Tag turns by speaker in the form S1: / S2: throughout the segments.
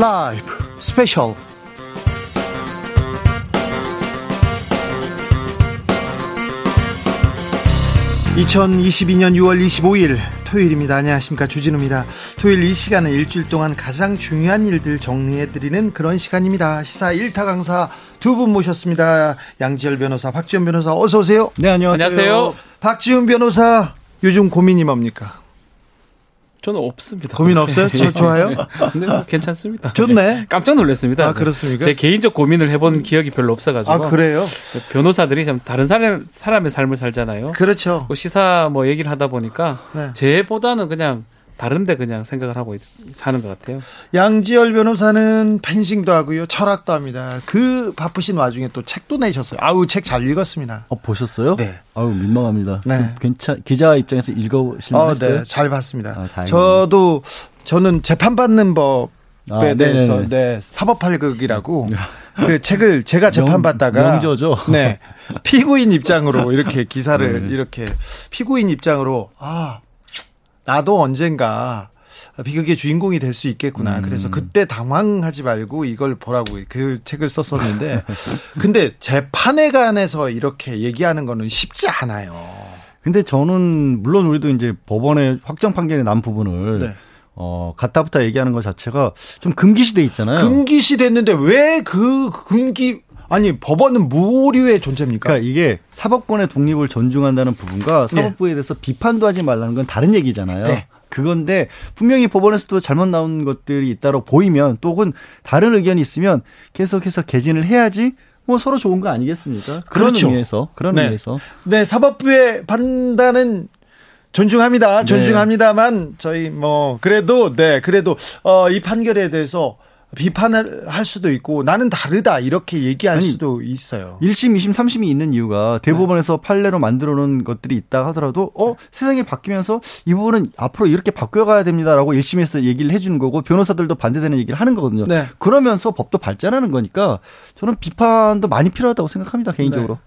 S1: 라이브 스페셜 2022년 6월 25일 토요일입니다. 안녕하십니까. 주진우입니다. 토요일 이 시간은 일주일 동안 가장 중요한 일들 정리해드리는 그런 시간입니다. 시사 1타 강사 두 분 모셨습니다. 양지열 변호사, 박지훈 변호사, 어서오세요.
S2: 네, 안녕하세요.
S3: 안녕하세요.
S1: 박지훈 변호사, 요즘 고민이 뭡니까?
S3: 저는 없습니다.
S1: 고민 없어요? 저 좋아요?
S3: 네, 뭐 괜찮습니다.
S1: 좋네.
S3: 깜짝 놀랐습니다.
S1: 아, 그렇습니까?
S3: 제 개인적 고민을 해본 기억이 별로 없어가지고.
S1: 아, 그래요?
S3: 변호사들이 참 다른 사람, 사람의 삶을 살잖아요.
S1: 그렇죠.
S3: 뭐 시사 뭐 얘기를 하다 보니까
S1: 네.
S3: 제보다는 그냥 다른데 그냥 생각을 하고 있- 사는 것 같아요.
S1: 양지열 변호사는 펜싱도 하고요. 철학도 합니다. 그 바쁘신 와중에 또 책도 내셨어요. 아우, 책 잘 읽었습니다.
S2: 어, 보셨어요?
S1: 네.
S2: 아유, 민망합니다.
S1: 네.
S2: 그 괜찮, 기자 입장에서 읽어보실만
S1: 어,
S2: 했어요?
S1: 네. 잘 봤습니다.
S2: 아.
S1: 저도, 저는 재판받는 법에
S2: 아,
S1: 대해서.
S2: 네.
S1: 사법팔극이라고 그 책을 제가 재판받다가.
S2: 명저죠.
S1: 네. 피고인 입장으로 이렇게 기사를
S2: 네.
S1: 이렇게 피고인 입장으로 아, 나도 언젠가 비극의 주인공이 될 수 있겠구나.
S2: 음.
S1: 그래서 그때 당황하지 말고 이걸 보라고 그 책을 썼었는데 근데 재판에 관해서 이렇게 얘기하는 거는 쉽지 않아요.
S2: 근데 저는, 물론 우리도 이제 법원의 확정 판결이 난 부분을,
S1: 네.
S2: 어, 갖다붙다 얘기하는 것 자체가 좀 금기시돼 있잖아요.
S1: 금기시 됐는데 왜 그 금기 아니 법원은 무오류의 존재입니까?
S2: 그러니까 이게 사법권의 독립을 존중한다는 부분과 사법부에 대해서 비판도 하지 말라는 건 다른 얘기잖아요.
S1: 네.
S2: 그건데 분명히 법원에서도 잘못 나온 것들이 있다고 보이면 또 혹은 다른 의견이 있으면 계속해서 개진을 해야지 뭐 서로 좋은 거 아니겠습니까? 그런
S1: 그렇죠.
S2: 의미에서 그런
S1: 네.
S2: 의미에서
S1: 네, 사법부의 판단은 존중합니다.
S2: 네.
S1: 존중합니다만 저희 뭐 그래도 네, 그래도 어 이 판결에 대해서 비판을 할 수도 있고 나는 다르다 이렇게 얘기할
S2: 아니,
S1: 수도 있어요.
S2: 1심, 2심, 3심이 있는 이유가 대법원에서 판례로 만들어 놓은 것들이 있다 하더라도 어 세상이 바뀌면서 이 부분은 앞으로 이렇게 바뀌어 가야 됩니다라고 1심에서 얘기를 해 주는 거고 변호사들도 반대되는 얘기를 하는 거거든요.
S1: 네.
S2: 그러면서 법도 발전하는 거니까 저는 비판도 많이 필요하다고 생각합니다 개인적으로.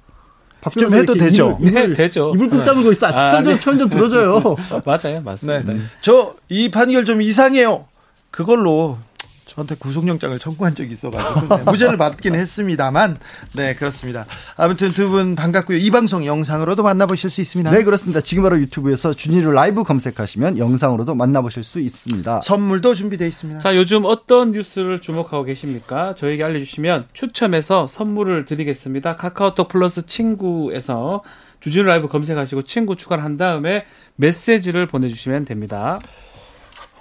S1: 박좀
S2: 변호사
S1: 해도 되죠.
S2: 입을, 입을,
S3: 네, 되죠.
S2: 입을 꾹 다물고 있어.
S3: 아,
S2: 편좀
S3: 네.
S2: 편좀 들어줘요.
S3: 맞아요,
S1: 네.
S3: 맞습니다.
S1: 저이 판결 좀 이상해요. 그걸로 저한테 구속영장을 청구한 적이 있어가지고 네, 무죄를 받긴 했습니다만 네 그렇습니다. 아무튼 두 분 반갑고요. 이 방송 영상으로도 만나보실 수 있습니다.
S2: 네 그렇습니다. 지금 바로 유튜브에서 준이를 라이브 검색하시면 영상으로도 만나보실 수 있습니다.
S1: 선물도 준비되어 있습니다.
S3: 자, 요즘 어떤 뉴스를 주목하고 계십니까? 저에게 알려주시면 추첨해서 선물을 드리겠습니다. 카카오톡 플러스 친구에서 주진우 라이브 검색하시고 친구 추가를 한 다음에 메시지를 보내주시면 됩니다.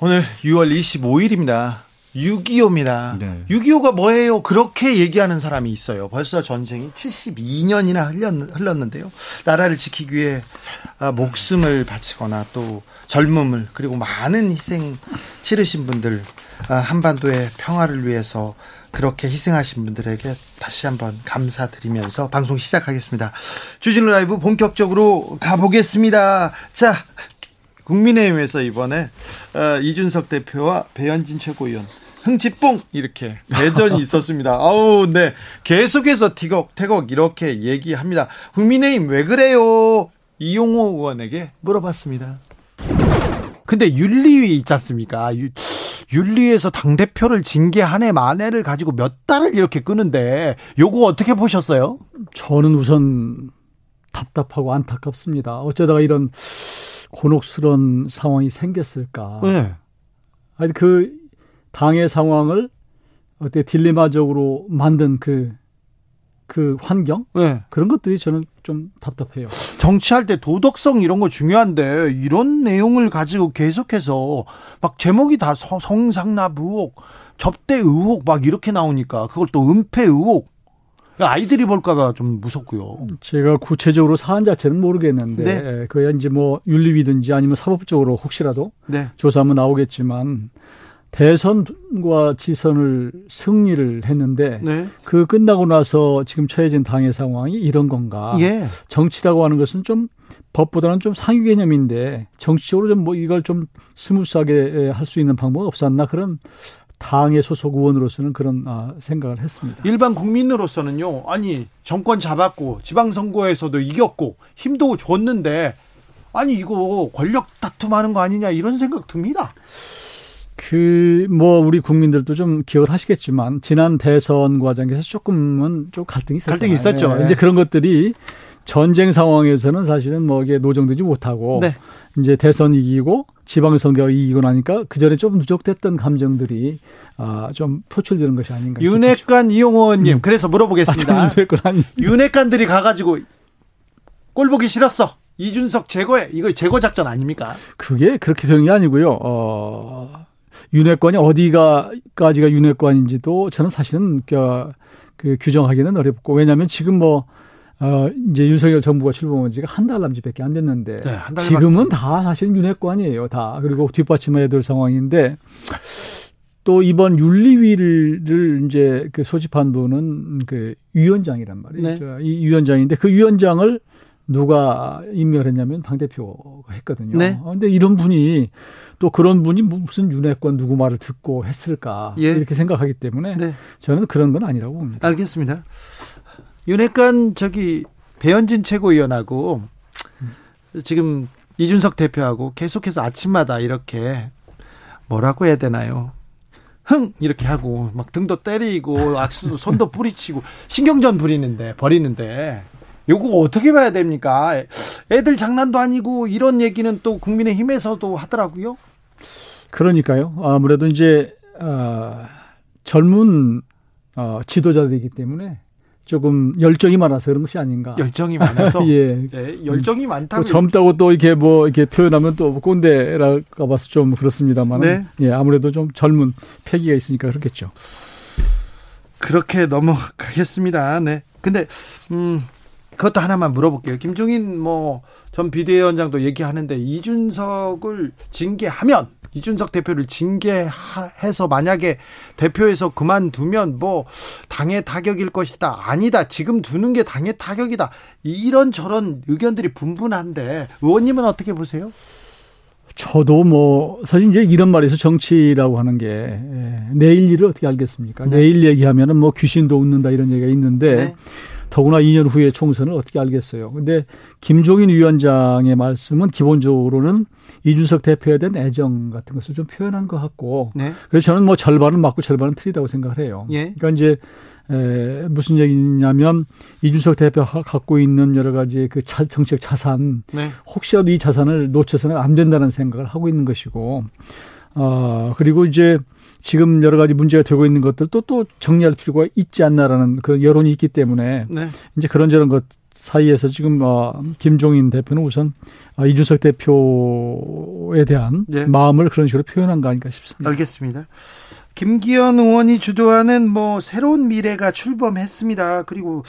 S1: 오늘 6월 25일입니다. 6.25입니다.
S2: 네.
S1: 6.25가 뭐예요? 그렇게 얘기하는 사람이 있어요. 벌써 전쟁이 72년이나 흘렀 는데요. 나라를 지키기 위해 아, 목숨을 바치거나 또 젊음을 그리고 많은 희생 치르신 분들 아, 한반도의 평화를 위해서 그렇게 희생하신 분들에게 다시 한번 감사드리면서 방송 시작하겠습니다. 주진우 라이브 본격적으로 가보겠습니다. 자, 국민의힘에서 이번에 어, 이준석 대표와 배현진 최고위원 흥치뽕 이렇게 대전이 있었습니다. 아우, 네. 계속해서 티격, 태격 이렇게 얘기합니다. 국민의힘 왜 그래요? 이용호 의원에게 물어봤습니다. 근데 윤리위 있지 않습니까? 유- 윤리에서 당대표를 징계 한 해 만해를 가지고 몇 달을 이렇게 끄는데 요거 어떻게 보셨어요?
S4: 저는 우선 답답하고 안타깝습니다. 어쩌다가 이런 곤혹스러운 상황이 생겼을까.
S1: 네.
S4: 아니 그 당의 상황을 어떻게 딜레마적으로 만든 그, 그 환경?
S1: 네.
S4: 그런 것들이 저는 좀 답답해요.
S1: 정치할 때 도덕성 이런 거 중요한데 이런 내용을 가지고 계속해서 막 제목이 다 성- 성상납 의혹, 접대 의혹 막 이렇게 나오니까 그걸 또 은폐 의혹. 아이들이 볼까봐 좀 무섭고요.
S4: 제가 구체적으로 사안 자체는 모르겠는데
S1: 네.
S4: 그야 이제 뭐 윤리위든지 아니면 사법적으로 혹시라도
S1: 네.
S4: 조사하면 나오겠지만 대선과 지선을 승리를 했는데
S1: 네.
S4: 그 끝나고 나서 지금 처해진 당의 상황이 이런 건가?
S1: 예.
S4: 정치라고 하는 것은 좀 법보다는 좀 상위 개념인데 정치적으로 좀 뭐 이걸 좀 스무스하게 할 수 있는 방법 없었나 그런 당의 소속 의원으로서는 그런 아, 생각을 했습니다.
S1: 일반 국민으로서는요. 아니 정권 잡았고 지방선거에서도 이겼고 힘도 줬는데 아니 이거 권력 다툼하는 거 아니냐 이런 생각 듭니다.
S4: 그, 뭐, 우리 국민들도 좀 기억을 하시겠지만, 지난 대선 과정에서 조금은 좀 갈등이 있었죠.
S1: 갈등이 있었죠.
S4: 네.
S1: 예.
S4: 이제 그런 것들이 전쟁 상황에서는 사실은 뭐 이게 노정되지 못하고,
S1: 네.
S4: 이제 대선 이기고, 지방선거 이기고 나니까 그 전에 좀 누적됐던 감정들이 아, 좀 표출되는 것이 아닌가.
S1: 윤핵관 이용호 의원님, 그래서 물어보겠습니다.
S4: 아, 윤핵관 아니.
S1: 윤핵관들이 가가지고 꼴 보기 싫었어. 이준석 제거해. 이거 제거 작전 아닙니까?
S4: 그게 그렇게 되는 게 아니고요. 어, 윤핵관이 어디가까지가 윤핵관인지도 저는 사실은 그, 그 규정하기는 어렵고 왜냐하면 지금 뭐 어, 이제 윤석열 정부가 출범한 지가 한 달 남짓밖에 안 됐는데
S1: 네,
S4: 지금은 다 사실 윤핵관이에요. 다 그리고 뒷받침해야 될 상황인데 또 이번 윤리위를 이제 그 소집한 분은 그 위원장이란 말이에요.
S1: 네.
S4: 저이 위원장인데 그 위원장을 누가 임명했냐면 당 대표가 했거든요.
S1: 네.
S4: 그런데 이런 분이 또 그런 분이 뭐 무슨 윤핵관 누구 말을 듣고 했을까
S1: 예.
S4: 이렇게 생각하기 때문에
S1: 네.
S4: 저는 그런 건 아니라고 봅니다.
S1: 알겠습니다. 윤핵관 저기 배현진 최고위원하고 지금 이준석 대표하고 계속해서 아침마다 이렇게 뭐라고 해야 되나요? 흥 이렇게 하고 막 등도 때리고 악수 손도 뿌리치고 신경전 부리는데 버리는데 요거 어떻게 봐야 됩니까? 애들 장난도 아니고 이런 얘기는 또 국민의힘에서도 하더라고요.
S4: 그러니까요. 아무래도 이제 어, 젊은 어, 지도자들이기 때문에 조금 열정이 많아서 그런 것이 아닌가.
S1: 열정이 많아서
S4: 예.
S1: 예, 열정이
S4: 또
S1: 많다고
S4: 젊다고 또 이렇게 뭐 이렇게 표현하면 또 꼰대라고 봐서 좀 그렇습니다만
S1: 네.
S4: 예 아무래도 좀 젊은 패기가 있으니까 그렇겠죠.
S1: 그렇게 넘어가겠습니다. 네. 근데 음 그것도 하나만 물어볼게요. 김종인 뭐 전 비대위원장도 얘기하는데 이준석을 징계하면 이준석 대표를 징계해서 만약에 대표에서 그만두면 뭐 당의 타격일 것이다. 아니다. 지금 두는 게 당의 타격이다. 이런 저런 의견들이 분분한데 의원님은 어떻게 보세요?
S4: 저도 뭐 사실 이제 이런 말에서 정치라고 하는 게 예, 내일 일을 어떻게 알겠습니까?
S1: 네.
S4: 내일 얘기하면은 뭐 귀신도 웃는다 이런 얘기가 있는데
S1: 네.
S4: 더구나 2년 후에 총선을 어떻게 알겠어요. 근데 김종인 위원장의 말씀은 기본적으로는 이준석 대표에 대한 애정 같은 것을 좀 표현한 것 같고
S1: 네.
S4: 그래서 저는 뭐 절반은 맞고 절반은 틀리다고 생각을 해요.
S1: 예.
S4: 그러니까 이제 에, 무슨 얘기냐면 이준석 대표가 갖고 있는 여러 가지 그 자, 정책 자산
S1: 네.
S4: 혹시라도 이 자산을 놓쳐서는 안 된다는 생각을 하고 있는 것이고 어, 그리고 이제 지금 여러 가지 문제가 되고 있는 것들도 또 정리할 필요가 있지 않나라는 그런 여론이 있기 때문에
S1: 네.
S4: 이제 그런저런 것 사이에서 지금 어, 김종인 대표는 우선 어, 이준석 대표에 대한
S1: 네.
S4: 마음을 그런 식으로 표현한 거 아닐까 싶습니다.
S1: 알겠습니다. 김기현 의원이 주도하는 뭐 새로운 미래가 출범했습니다. 그리고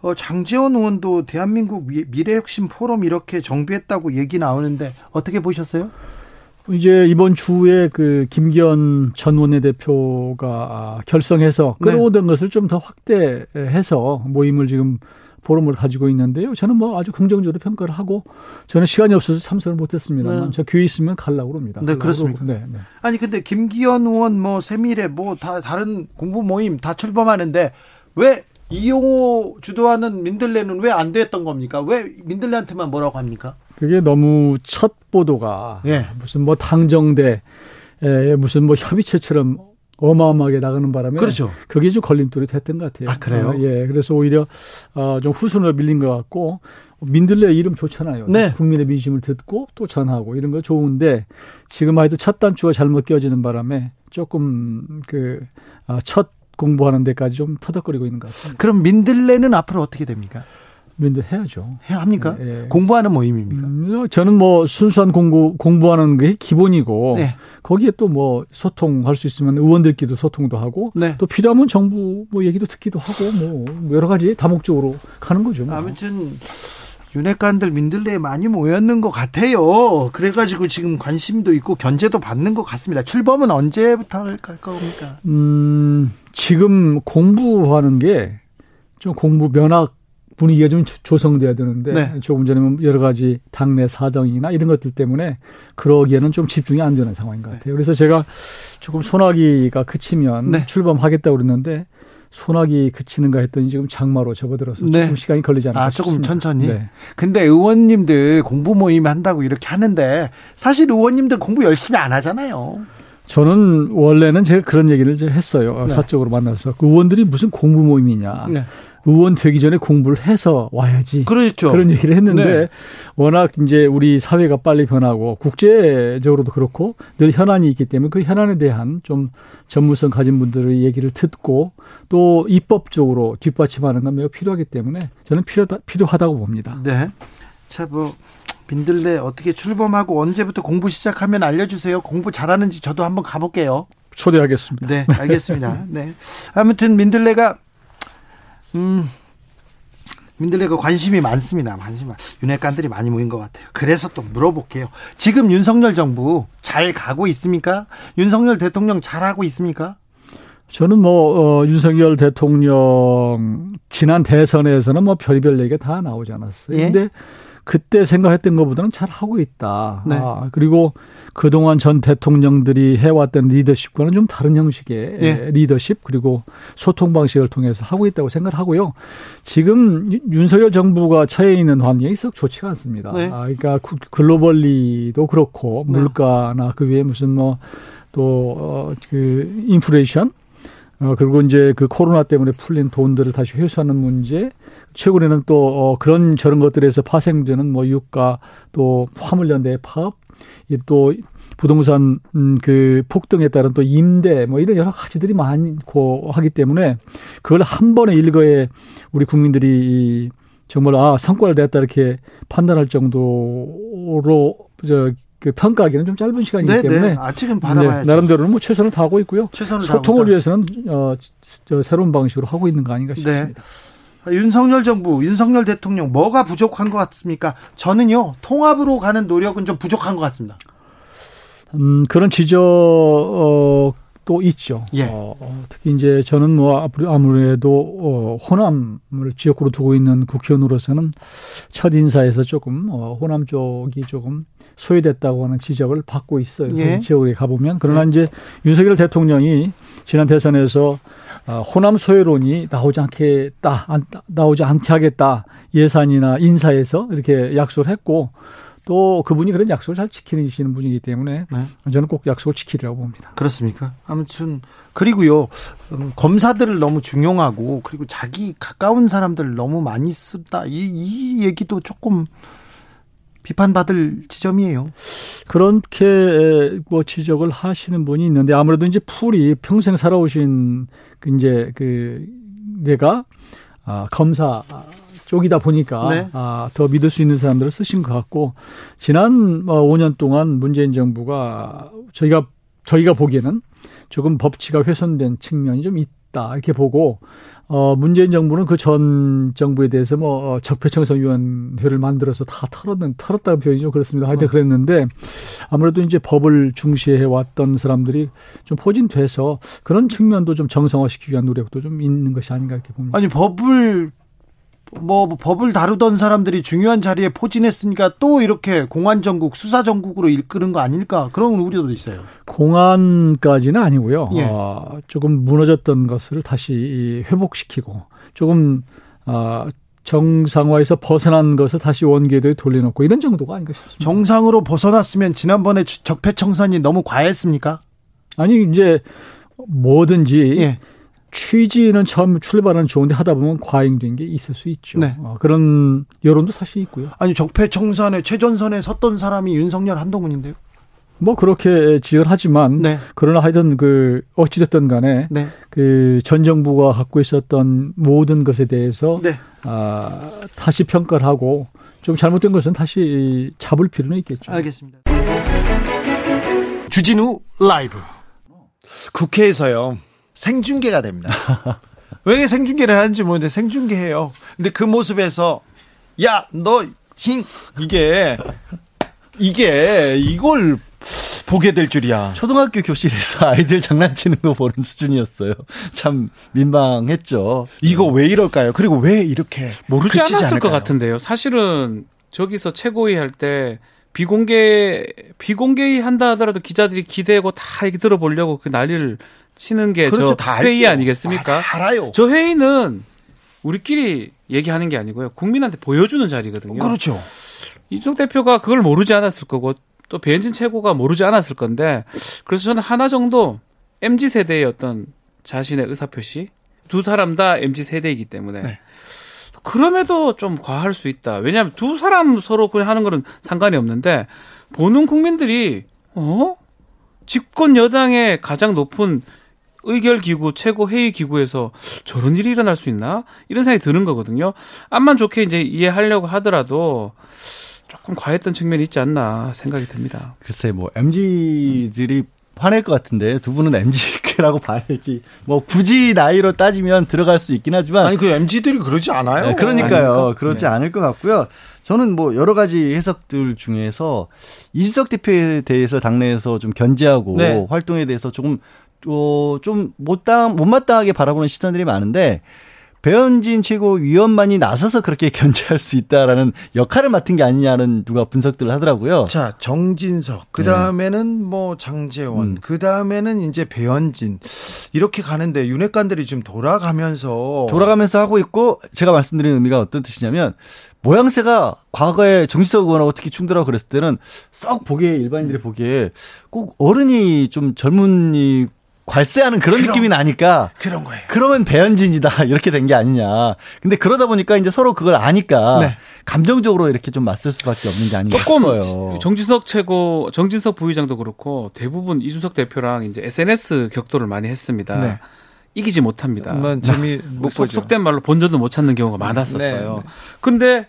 S1: 어, 장재원 의원도 대한민국 미- 미래혁신 포럼 이렇게 정비했다고 얘기 나오는데 어떻게 보셨어요?
S4: 이제 이번 주에 그 김기현 전 원내대표가 결성해서
S1: 네.
S4: 끌어오던 것을 좀 더 확대해서 모임을 지금 포럼을 가지고 있는데요. 저는 뭐 아주 긍정적으로 평가를 하고 저는 시간이 없어서 참석을 못했습니다만
S1: 네.
S4: 저 기회 있으면 가려고 합니다.
S1: 네, 그렇습니까?
S4: 네, 네.
S1: 아니 근데 김기현 의원 뭐 세미래 뭐다 다른 공부 모임 다 출범하는데 왜 이용호 주도하는 민들레는 왜 안 됐던 겁니까? 왜 민들레한테만 뭐라고 합니까?
S4: 그게 너무 첫 보도가
S1: 예.
S4: 무슨 뭐 당정대 에, 무슨 뭐 협의체처럼 어마어마하게 나가는 바람에
S1: 그렇죠.
S4: 그게 좀 걸림돌이 됐던 것 같아요.
S1: 아, 그래요?
S4: 어, 예. 그래서 오히려 어, 좀 후순으로 밀린 것 같고 민들레 이름 좋잖아요.
S1: 네.
S4: 국민의 민심을 듣고 또 전하고 이런 거 좋은데 지금 하여튼 첫 단추가 잘못 끼어지는 바람에 조금 그첫 공부하는 데까지 좀 터덕거리고 있는 것 같습니다.
S1: 그럼 민들레는 앞으로 어떻게 됩니까?
S4: 민들 해야죠.
S1: 해야 합니까?
S4: 예, 예.
S1: 공부하는 모임입니까?
S4: 음, 저는 뭐 순수한 공부 공부하는 게 기본이고
S1: 네.
S4: 거기에 또 뭐 소통할 수 있으면 의원들끼리도 소통도 하고
S1: 네.
S4: 또 필요하면 정부 뭐 얘기도 듣기도 하고 뭐 여러 가지 다목적으로 가는 거죠. 뭐.
S1: 아무튼 윤핵관들 민들레에 많이 모였는 것 같아요. 그래가지고 지금 관심도 있고 견제도 받는 것 같습니다. 출범은 언제부터 할 겁니까?
S4: 음, 지금 공부하는 게 좀 공부 면학 분위기가 좀 조- 조성돼야 되는데
S1: 네.
S4: 조금 전에 뭐 여러 가지 당내 사정이나 이런 것들 때문에 그러기에는 좀 집중이 안 되는 상황인 것 같아요. 그래서 제가 조금 소나기가 그치면
S1: 네.
S4: 출범하겠다고 그랬는데 소나기 그치는가 했더니 지금 장마로 접어들어서
S1: 네.
S4: 조금 시간이 걸리지 않을까
S1: 아, 조금
S4: 싶습니다.
S1: 천천히?
S4: 네.
S1: 근데 의원님들 공부 모임 한다고 이렇게 하는데 사실 의원님들 공부 열심히 안 하잖아요.
S4: 저는 원래는 제가 그런 얘기를 했어요.
S1: 네.
S4: 사적으로 만나서 그 의원들이 무슨 공부 모임이냐.
S1: 네.
S4: 의원 되기 전에 공부를 해서 와야지.
S1: 그렇죠.
S4: 그런 얘기를 했는데
S1: 네.
S4: 워낙 이제 우리 사회가 빨리 변하고 국제적으로도 그렇고 늘 현안이 있기 때문에 그 현안에 대한 좀 전문성 가진 분들의 얘기를 듣고 또 입법적으로 뒷받침하는 건 매우 필요하기 때문에 저는 필요하다, 필요하다고 봅니다.
S1: 네. 자, 뭐 민들레 어떻게 출범하고 언제부터 공부 시작하면 알려주세요. 공부 잘하는지 저도 한번 가볼게요.
S4: 초대하겠습니다.
S1: 네, 알겠습니다. 네. 아무튼 민들레가 음 민들레가 관심이 많습니다. 관심 많. 윤핵관들이 많이 모인 것 같아요. 그래서 또 물어볼게요. 지금 윤석열 정부 잘 가고 있습니까? 윤석열 대통령 잘하고 있습니까?
S4: 저는 뭐 어, 윤석열 대통령 지난 대선에서는 뭐 별의별 얘기가 다 나오지 않았어요.
S1: 예?
S4: 근데 그때 생각했던 것보다는 잘 하고 있다.
S1: 네.
S4: 아, 그리고 그동안 전 대통령들이 해왔던 리더십과는 좀 다른 형식의
S1: 예.
S4: 리더십 그리고 소통 방식을 통해서 하고 있다고 생각을 하고요. 지금 윤- 윤석열 정부가 처해 있는 환경이 썩 좋지가 않습니다.
S1: 네.
S4: 아, 그러니까 구- 글로벌리도 그렇고
S1: 네.
S4: 물가나 그 외에 무슨 뭐 뭐또그 인플레이션 어, 그리고 이제 그 코로나 때문에 풀린 돈들을 다시 회수하는 문제, 최근에는 또 어, 그런 저런 것들에서 파생되는 뭐 유가 또 화물연대 파업, 이또 부동산 음, 그 폭등에 따른 또 임대 뭐 이런 여러 가지들이 많고 하기 때문에 그걸 한 번에 일거에 우리 국민들이 이 정말 아 성과를 냈다 이렇게 판단할 정도로 저 그 평가하기는 좀 짧은 시간이기
S1: 네,
S4: 때문에
S1: 네. 아직은 바라봐야죠.
S4: 네, 나름대로는 뭐 최선을 다하고 있고요.
S1: 최선을
S4: 소통을
S1: 다하고
S4: 위해서는 어, 저 새로운 방식으로 하고 있는 거 아닌가
S1: 네.
S4: 싶습니다.
S1: 윤석열 정부, 윤석열 대통령 뭐가 부족한 것 같습니까? 저는요 통합으로 가는 노력은 좀 부족한 것 같습니다.
S4: 음, 그런 지적도 있죠.
S1: 예.
S4: 어, 어, 특히 이제 저는 뭐 아무래도 어, 호남을 지역구로 두고 있는 국회의원으로서는 첫 인사에서 조금 어, 호남 쪽이 조금 소외됐다고 하는 지적을 받고 있어요.
S1: 예.
S4: 지역에 가보면 그러나 이제 윤석열 대통령이 지난 대선에서 어, 호남 소외론이 나오지 않겠다, 안- 나오지 않게 하겠다 예산이나 인사에서 이렇게 약속을 했고 또 그분이 그런 약속을 잘 지키시는 분이기 때문에
S1: 네.
S4: 저는 꼭 약속을 지키리라고 봅니다.
S1: 그렇습니까? 아무튼 그리고요 음, 검사들을 너무 중용하고 그리고 자기 가까운 사람들 너무 많이 쓴다 이, 이 얘기도 조금 비판받을 지점이에요.
S4: 그렇게 뭐 지적을 하시는 분이 있는데 아무래도 이제 풀이 평생 살아오신 그 이제 그 내가 아, 검사 쪽이다 보니까
S1: 네.
S4: 아, 더 믿을 수 있는 사람들을 쓰신 것 같고 지난 뭐 5년 동안 문재인 정부가 저희가 저희가 보기에는 조금 법치가 훼손된 측면이 좀 있다 이렇게 보고 어 문재인 정부는 그 전 정부에 대해서 뭐 어, 적폐청산 위원회를 만들어서 다 털었는 털었다는 표현이 좀 그렇습니다. 하여튼 그랬는데 아무래도 이제 법을 중시해 왔던 사람들이 좀 포진돼서 그런 측면도 좀 정상화시키기 위한 노력도 좀 있는 것이 아닌가 이렇게 봅니다.
S1: 아니 법을 뭐 법을 다루던 사람들이 중요한 자리에 포진했으니까 또 이렇게 공안 정국, 수사 정국으로 이끄는 거 아닐까 그런 우려도 있어요.
S4: 공안까지는 아니고요.
S1: 예.
S4: 어, 조금 무너졌던 것을 다시 이 회복시키고 조금 어, 정상화에서 벗어난 것을 다시 원궤도에 돌려놓고 이런 정도가 아닌가 싶습니다.
S1: 정상으로 벗어났으면 지난번에 적폐청산이 너무 과했습니까?
S4: 아니 이제 뭐든지
S1: 예.
S4: 취지는 처음 출발은 좋은데 하다 보면 과잉된 게 있을 수 있죠.
S1: 네.
S4: 어, 그런 여론도 사실 있고요.
S1: 아니 적폐청산의 최전선에 섰던 사람이 윤석열 한동훈인데요.
S4: 뭐 그렇게 지을하지만
S1: 네.
S4: 그러나 하여튼 그 어찌됐든 간에
S1: 네.
S4: 그전 정부가 갖고 있었던 모든 것에 대해서
S1: 네.
S4: 아, 다시 평가를 하고 좀 잘못된 것은 다시 잡을 필요는 있겠죠.
S1: 알겠습니다. 주진우 라이브. 국회에서요. 생중계가 됩니다. 왜 생중계를 하는지 모르는데 생중계해요. 근데 그 모습에서 야, 너 흰 이게 이게 이걸 보게 될 줄이야.
S2: 초등학교 교실에서 아이들 장난치는 거 보는 수준이었어요. 참 민망했죠.
S1: 이거 왜 이럴까요? 그리고 왜 이렇게
S3: 모르지 않았을 것
S1: 않을까요?
S3: 같은데요. 사실은 저기서 최고위 할 때 비공개 비공개위 한다 하더라도 기자들이 기대고 다 얘기 들어보려고 그 난리를 치는 게저
S1: 그렇죠.
S3: 회의 아니겠습니까?
S1: 아, 다 알아요.
S3: 저 회의는 우리끼리 얘기하는 게 아니고요. 국민한테 보여주는 자리거든요.
S1: 그렇죠.
S3: 이종 대표가 그걸 모르지 않았을 거고 또 배현진 최고가 모르지 않았을 건데 그래서 저는 하나 정도 MZ 세대의 어떤 자신의 의사 표시 두 사람 다 MZ 세대이기 때문에
S1: 네.
S3: 그럼에도 좀 과할 수 있다. 왜냐하면 두 사람 서로 그냥 하는 거는 상관이 없는데 보는 국민들이 어 집권 여당의 가장 높은 의결 기구 최고 회의 기구에서 저런 일이 일어날 수 있나 이런 생각이 드는 거거든요. 암만 좋게 이제 이해하려고 하더라도 조금 과했던 측면이 있지 않나 생각이 듭니다.
S2: 글쎄 뭐 MZ들이 화낼 것 같은데 두 분은 MZ라고 봐야지 뭐 굳이 나이로 따지면 들어갈 수 있긴 하지만
S1: 아니 그 MZ들이 그러지 않아요.
S2: 네, 그러니까요.
S3: 아닙니까?
S2: 그렇지
S1: 네.
S2: 않을 것 같고요. 저는 뭐 여러 가지 해석들 중에서 이준석 대표에 대해서 당내에서 좀 견제하고
S1: 네.
S2: 활동에 대해서 조금 어, 좀 못당 못마땅하게 바라보는 시선들이 많은데 배현진 최고위원만이 나서서 그렇게 견제할 수 있다라는 역할을 맡은 게 아니냐는 누가 분석들을 하더라고요.
S1: 자, 정진석. 그 다음에는 뭐 장재원.
S2: 음.
S1: 그 다음에는 이제 배현진. 이렇게 가는데 윤핵관들이 지금 돌아가면서
S2: 돌아가면서 하고 있고 제가 말씀드린 의미가 어떤 뜻이냐면 모양새가 과거에 정치적 의원하고 특히 충돌하고 그랬을 때는 썩 보기에 일반인들이 보기에 꼭 어른이 좀 젊은이 괄세하는 그런
S1: 그럼.
S2: 느낌이 나니까
S1: 그런 거예요.
S2: 그러면 배현진이다 이렇게 된 게 아니냐. 근데 그러다 보니까 이제 서로 그걸 아니까
S1: 네.
S2: 감정적으로 이렇게 좀 맞설 수밖에 없는 게 아닌가 싶어요.
S3: 정진석 최고, 정진석 부의장도 그렇고 대부분 이준석 대표랑 이제 SNS 격돌을 많이 했습니다.
S1: 네.
S3: 이기지 못합니다.
S1: 뭐 재미 못 보죠.
S3: 속된 말로 본전도 못 찾는 경우가 많았었어요.
S1: 네.
S3: 근데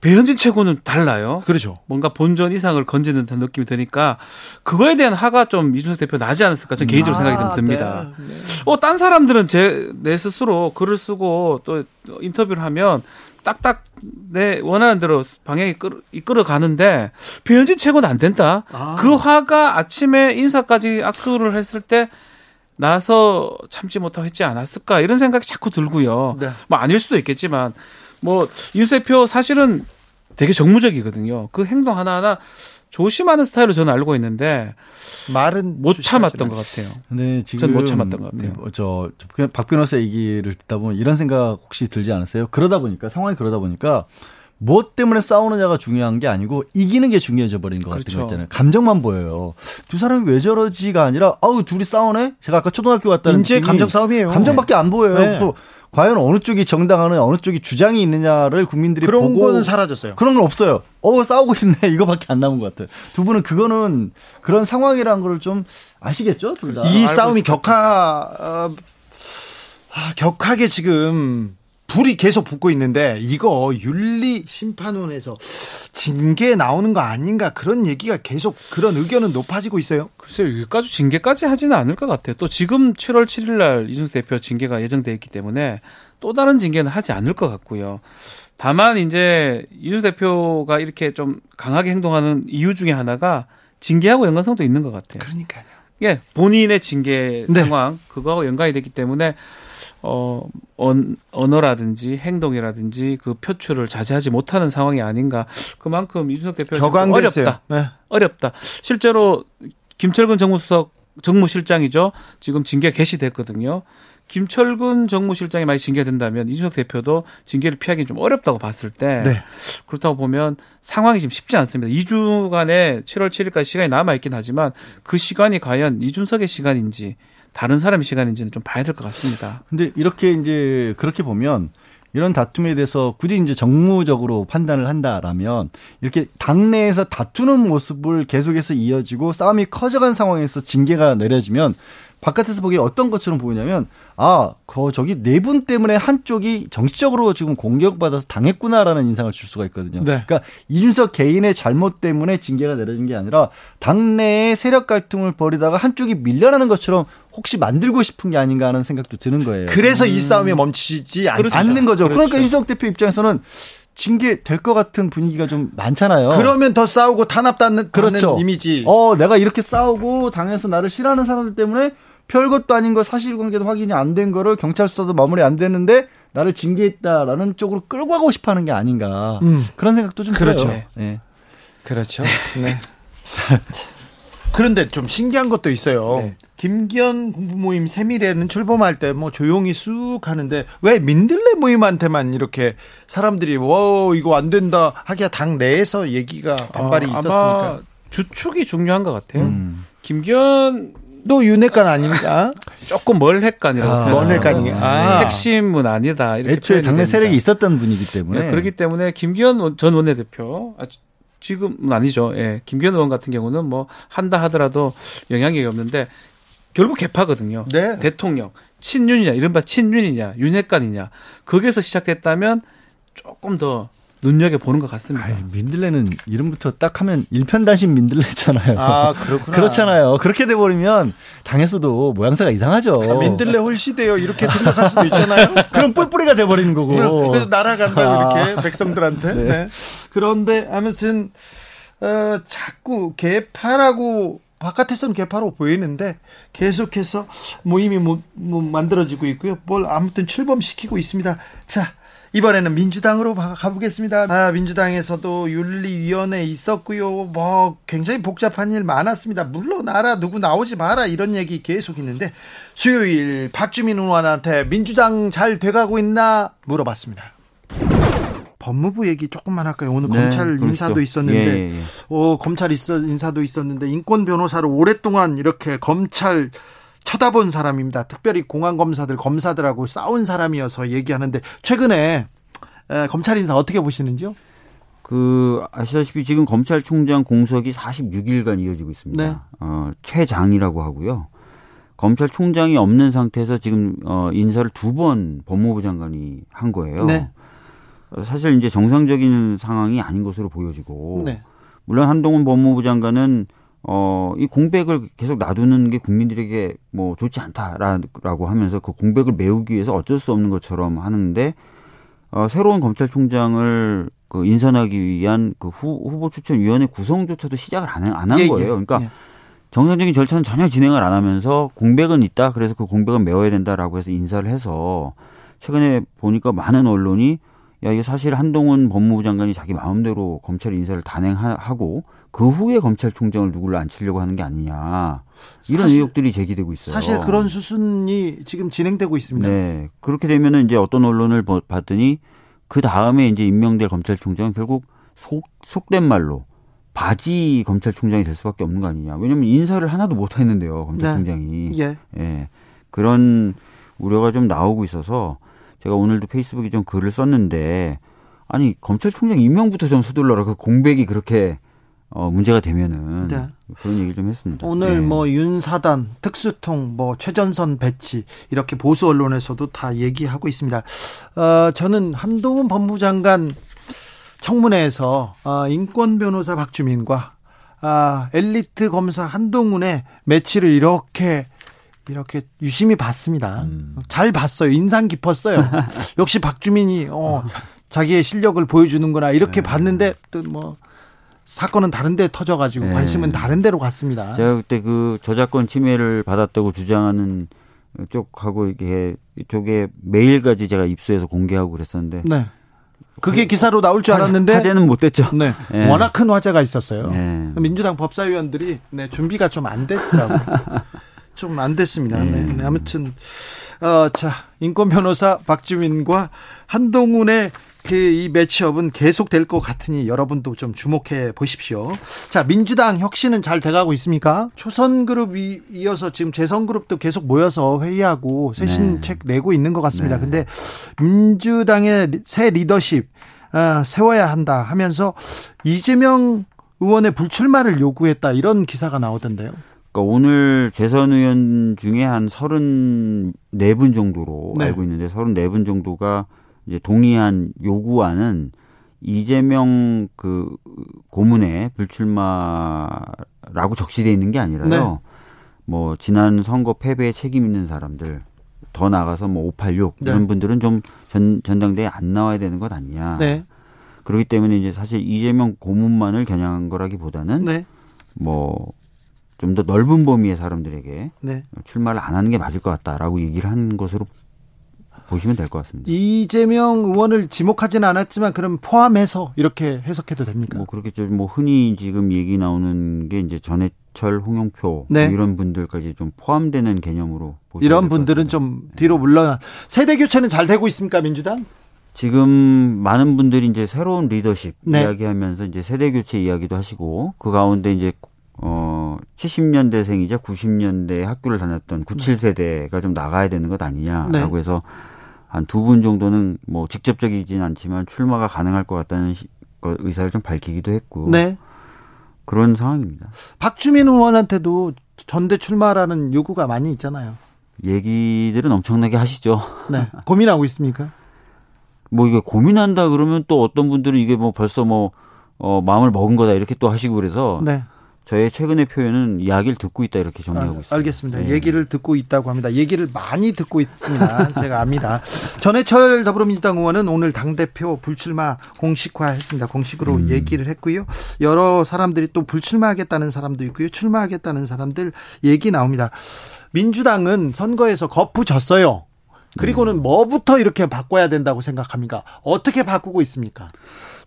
S3: 배현진 최고는 달라요.
S1: 그렇죠.
S3: 뭔가 본전 이상을 건지는 듯한 느낌이 드니까 그거에 대한 화가 좀 이준석 대표 나지 않았을까 저는 개인적으로 생각이 좀 듭니다.
S1: 네. 네.
S3: 어, 딴 사람들은 제, 내 스스로 글을 쓰고 또 인터뷰를 하면 딱딱 내 원하는 대로 방향이 이끌어, 이끌어 가는데 배현진 최고는 안 된다.
S1: 아.
S3: 그 화가 아침에 인사까지 악수를 했을 때 나서 참지 못하고 했지 않았을까 이런 생각이 자꾸 들고요.
S1: 네.
S3: 뭐 아닐 수도 있겠지만 뭐 대표 사실은 되게 정무적이거든요. 그 행동 하나하나 조심하는 스타일로 저는 알고 있는데
S1: 말은
S3: 못 참았던 것 같아요.
S2: 근데 지금
S3: 전못 참았던 것 같아요.
S2: 네, 저, 저 그냥 박 변호사 얘기를 듣다 보면 이런 생각 혹시 들지 않으세요? 그러다 보니까 상황이 그러다 보니까 무엇 때문에 싸우느냐가 중요한 게 아니고 이기는 게 중요해져 버린 것 같은
S3: 그렇죠.
S2: 거 있잖아요. 감정만 보여요. 두 사람이 왜 저러지가 아니라 아우 둘이 싸우네. 제가 아까 초등학교 갔다는
S1: 인제
S2: 느낌이
S1: 감정 싸움이에요.
S2: 감정밖에 안 보여요.
S1: 네.
S2: 과연 어느 쪽이 정당하는 어느 쪽이 주장이 있느냐를 국민들이
S1: 그런
S2: 보고
S1: 거는 사라졌어요.
S2: 그런 건 없어요. 어 싸우고 있네 이거밖에 안 남은 것 같아요. 두 분은 그거는 그런 상황이라는 걸 좀 아시겠죠, 둘 다.
S1: 이 싸움이 격하 어, 아, 격하게 지금 불이 계속 붙고 있는데 이거 윤리 심판원에서 징계 나오는 거 아닌가 그런 얘기가 계속 그런 의견은 높아지고 있어요.
S3: 글쎄요, 여기까지 징계까지 하지는 않을 것 같아요. 또 지금 7월 7일 날 이준석 대표 징계가 예정돼 있기 때문에 또 다른 징계는 하지 않을 것 같고요. 다만 이제 이준석 대표가 이렇게 좀 강하게 행동하는 이유 중에 하나가 징계하고 연관성도 있는 것 같아요.
S1: 그러니까요.
S3: 예, 본인의 징계
S1: 네.
S3: 상황 그거하고 연관이 되기 때문에 어 언, 언어라든지 행동이라든지 그 표출을 자제하지 못하는 상황이 아닌가. 그만큼 이준석
S1: 격앙됐어요.
S3: 어렵다.
S1: 네.
S3: 어렵다. 실제로 김철근 정무수석 정무실장이죠. 지금 징계 개시됐거든요. 김철근 정무실장이 만약 징계된다면 이준석 대표도 징계를 피하기 좀 어렵다고 봤을 때
S1: 네.
S3: 그렇다고 보면 상황이 지금 쉽지 않습니다. 2주간의 7월 7일까지 시간이 남아 있긴 하지만 그 시간이 과연 이준석의 시간인지 다른 사람의 시간인지는 좀 봐야 될 것 같습니다.
S2: 근데 이렇게 이제 그렇게 보면 이런 다툼에 대해서 굳이 이제 정무적으로 판단을 한다라면 이렇게 당내에서 다투는 모습을 계속해서 이어지고 싸움이 커져간 상황에서 징계가 내려지면 바깥에서 보기에 어떤 것처럼 보이냐면 아, 그 저기 네 분 때문에 한쪽이 정치적으로 지금 공격받아서 당했구나라는 인상을 줄 수가 있거든요.
S1: 네.
S2: 그러니까 이준석 개인의 잘못 때문에 징계가 내려진 게 아니라 당내의 세력 갈등을 벌이다가 한쪽이 밀려나는 것처럼 혹시 만들고 싶은 게 아닌가 하는 생각도 드는 거예요.
S1: 그래서 이 싸움이 멈추지 않습니다.
S2: 않는 거죠. 그러니까
S3: 그렇죠.
S2: 이준석 대표 입장에서는 징계 될 것 같은 분위기가 좀 많잖아요.
S1: 그러면 더 싸우고 탄압받는
S2: 그렇죠.
S1: 이미지.
S2: 어, 내가 이렇게 싸우고 당에서 나를 싫어하는 사람들 때문에 별것도 아닌 거 사실관계도 확인이 안 된 거를 경찰 수사도 마무리 안 됐는데 나를 징계했다라는 쪽으로 끌고 가고 싶어 하는 게 아닌가.
S1: 음.
S2: 그런 생각도 좀
S1: 그렇죠.
S2: 들어요. 네.
S1: 그렇죠. 네. 그런데 좀 신기한 것도 있어요.
S3: 네.
S1: 김기현 공부 모임 세밀에는 출범할 때 뭐 조용히 쑥 하는데 왜 민들레 모임한테만 이렇게 사람들이 와 이거 안 된다 하기야 당 내에서 얘기가 반발이
S3: 어,
S1: 있었습니까?
S3: 아마 주축이 중요한 것 같아요.
S2: 음.
S3: 김기현
S1: 또 윤핵관 아닙니까?
S3: 조금 멀핵관이라고
S2: 아.
S1: 멀핵관이. 아.
S3: 핵심은 아니다. 이렇게
S2: 애초에 당내. 세력이 있었던 분이기 때문에
S3: 네, 그렇기 때문에 김기현 원- 전 원내대표 아, 지금은 아니죠. 예. 김기현 의원 같은 경우는 뭐 한다 하더라도 영향이 없는데 결국 개파거든요.
S1: 네.
S3: 대통령 친윤이냐 이른바 친윤이냐 윤핵관이냐 거기에서 시작됐다면 조금 더 눈여겨 보는 것 같습니다.
S2: 아이, 민들레는 이름부터 딱 하면 일편단심 민들레잖아요.
S1: 아, 그렇구나.
S2: 그렇잖아요. 그렇게 돼버리면 당에서도 모양새가 이상하죠.
S1: 아, 민들레 홀시대요. 이렇게 생각할 수도 있잖아요.
S2: 그럼 뿔뿔이가 돼버리는 거고.
S1: 그래서 날아간다고
S2: 아.
S1: 이렇게 백성들한테.
S2: 네.
S1: 네. 그런데 아무튼 어, 자꾸 개파라고 바깥에서는 개파로 보이는데 계속해서 모임이 뭐, 뭐 만들어지고 있고요. 뭘 아무튼 출범시키고 있습니다. 자. 이번에는 민주당으로 가- 가보겠습니다. 아, 민주당에서도 윤리위원회 있었고요. 뭐 굉장히 복잡한 일 많았습니다. 물러나라 누구 나오지 마라 이런 얘기 계속 있는데 수요일 박주민 의원한테 민주당 잘 돼가고 있나 물어봤습니다. 법무부 얘기 조금만 할까요? 오늘
S5: 네,
S1: 검찰. 인사도 있었는데,
S5: 예, 예, 예.
S1: 어, 검찰 있어, 인사도 있었는데, 인권 변호사로 오랫동안 이렇게 검찰 쳐다본 사람입니다. 특별히 공안 검사들, 검사들하고 싸운 사람이어서 얘기하는데, 최근에, 에, 검찰 인사 어떻게 보시는지요?
S5: 그 아시다시피 지금 검찰총장 공석이 46일간 이어지고 있습니다.
S1: 네.
S5: 어, 최장이라고 하고요. 검찰총장이 없는 상태에서 지금 어, 인사를 두 번 법무부 장관이 한 거예요.
S1: 네.
S5: 어, 사실 이제 정상적인 상황이 아닌 것으로 보여지고
S1: 네.
S5: 물론 한동훈 법무부 장관은 어, 이 공백을 계속 놔두는 게 국민들에게 뭐 좋지 않다라고 하면서 그 공백을 메우기 위해서 어쩔 수 없는 것처럼 하는데 어, 새로운 검찰총장을 그 인선하기 위한 그 후, 후보 추천위원회 구성조차도 시작을 안한
S1: 예, 예.
S5: 거예요. 그러니까
S1: 예.
S5: 정상적인 절차는 전혀 진행을 안 하면서 공백은 있다. 그래서 그 공백은 메워야 된다라고 해서 인사를 해서 최근에 보니까 많은 언론이 야, 이게 사실 한동훈 법무부 장관이 자기 마음대로 검찰 인사를 단행하고 그 후에 검찰총장을 누구를 앉히려고 하는 게 아니냐. 이런
S1: 사실-
S5: 의혹들이 제기되고 있어요.
S1: 사실 그런 수순이 지금 진행되고 있습니다.
S5: 네. 그렇게 되면은 이제 어떤 언론을 보- 봤더니 그 다음에 이제 임명될 검찰총장은 결국 속, 속된 말로 바지 검찰총장이 될 수밖에 없는 거 아니냐. 왜냐면 인사를 하나도 못 했는데요. 검찰총장이.
S1: 예.
S5: 예. 그런 우려가 좀 나오고 있어서 제가 오늘도 페이스북에 좀 글을 썼는데 아니 검찰총장 임명부터 좀 서둘러라. 그 공백이 그렇게 어 문제가 되면은
S1: 네.
S5: 그런 얘기를 좀 했습니다.
S1: 오늘
S5: 네.
S1: 뭐 윤사단, 특수통, 뭐 최전선 배치 이렇게 보수 언론에서도 다 얘기하고 있습니다. 어, 저는 한동훈 법무장관 청문회에서 어, 인권 변호사 박주민과 아, 엘리트 검사 한동훈의 매치를 이렇게 이렇게 유심히 봤습니다. 잘 봤어요. 인상 깊었어요. 역시 박주민이 어, 자기의 실력을 보여주는구나 이렇게 봤는데 또 뭐 사건은 다른데 터져가지고
S5: 네.
S1: 관심은 다른 데로 갔습니다.
S5: 제가 그때 그 저작권 침해를 받았다고 주장하는 쪽하고 이게 이쪽에 메일까지 제가 입수해서 공개하고 그랬었는데
S1: 네. 그게 기사로 나올 줄 알았는데
S5: 화제는 못 됐죠.
S1: 네.
S5: 네.
S1: 워낙 큰 화제가 있었어요.
S5: 네.
S1: 민주당 법사위원들이 네, 준비가 좀 안 됐더라고요. 좀안 됐습니다. 네. 네, 아무튼 어, 자 인권 변호사 박주민과 한동훈의 그 이 매치업은 계속될 것 같으니 여러분도 좀 주목해 보십시오. 자 민주당 혁신은 잘 돼가고 있습니까? 초선그룹 이, 이어서 지금 재선그룹도 계속 모여서 회의하고 쇄신책 내고 있는 것 같습니다.
S5: 네.
S1: 근데 민주당의 리- 새 리더십 아, 세워야 한다 하면서 이재명 의원의 불출마를 요구했다 이런 기사가 나오던데요.
S5: 그러니까 오늘 재선 의원 중에 한 34분 정도로
S1: 네.
S5: 알고 있는데 34분 정도가 이제 동의한 요구안은 이재명 그 고문의 불출마라고 적시되어 있는 게 아니라요.
S1: 네.
S5: 뭐 지난 선거 패배에 책임 있는 사람들 더 나가서 뭐 586
S1: 네.
S5: 이런 분들은 좀 전, 전당대회에 안 나와야 되는 것 아니냐.
S1: 네,
S5: 그렇기 때문에 이제 사실 이재명 고문만을 겨냥한 거라기보다는
S1: 네,
S5: 뭐좀 더 넓은 범위의 사람들에게
S1: 네.
S5: 출마를 안 하는 게 맞을 것 같다라고 얘기를 한 것으로 보시면 될 것 같습니다.
S1: 이재명 의원을 지목하지는 않았지만 그럼 포함해서 이렇게 해석해도 됩니까?
S5: 뭐 그렇게 좀뭐 흔히 지금 얘기 나오는 게 이제 전해철, 홍영표
S1: 네.
S5: 뭐 이런 분들까지 좀 포함되는 개념으로
S1: 이런 분들은. 좀 뒤로 물러나 세대 교체는 잘 되고 있습니까 민주당?
S5: 지금 많은 분들이 이제 새로운 리더십
S1: 네.
S5: 이야기하면서 이제 세대 교체 이야기도 하시고 그 가운데 이제 어 70년대생이자 90년대 학교를 다녔던 97세대가 좀 나가야 되는 것 아니냐라고
S1: 네.
S5: 해서 한 두 분 정도는 뭐 직접적이진 않지만 출마가 가능할 것 같다는 시- 거- 의사를 좀 밝히기도 했고
S1: 네.
S5: 그런 상황입니다.
S1: 박주민 의원한테도 전대 출마라는 요구가 많이 있잖아요.
S5: 얘기들은 엄청나게 하시죠.
S1: 네. 고민하고 있습니까?
S5: 뭐 이게 고민한다 그러면 또 어떤 분들은 이게 뭐 벌써 뭐 어, 마음을 먹은 거다 이렇게 또 하시고 그래서
S1: 네.
S5: 저의 최근의 표현은 이야기를 듣고 있다 이렇게 정리하고
S1: 아,
S5: 있습니다.
S1: 알겠습니다.
S5: 네.
S1: 얘기를 듣고 있다고 합니다. 얘기를 많이 듣고 있습니다. 제가 압니다. 전해철 더불어민주당 의원은 오늘 당대표 불출마 공식화했습니다. 공식으로
S5: 음.
S1: 얘기를 했고요. 여러 사람들이 또 불출마하겠다는 사람도 있고요. 출마하겠다는 사람들 얘기 나옵니다. 민주당은 선거에서 거푸 졌어요. 그리고는
S5: 음.
S1: 뭐부터 이렇게 바꿔야 된다고 생각합니까? 어떻게 바꾸고 있습니까?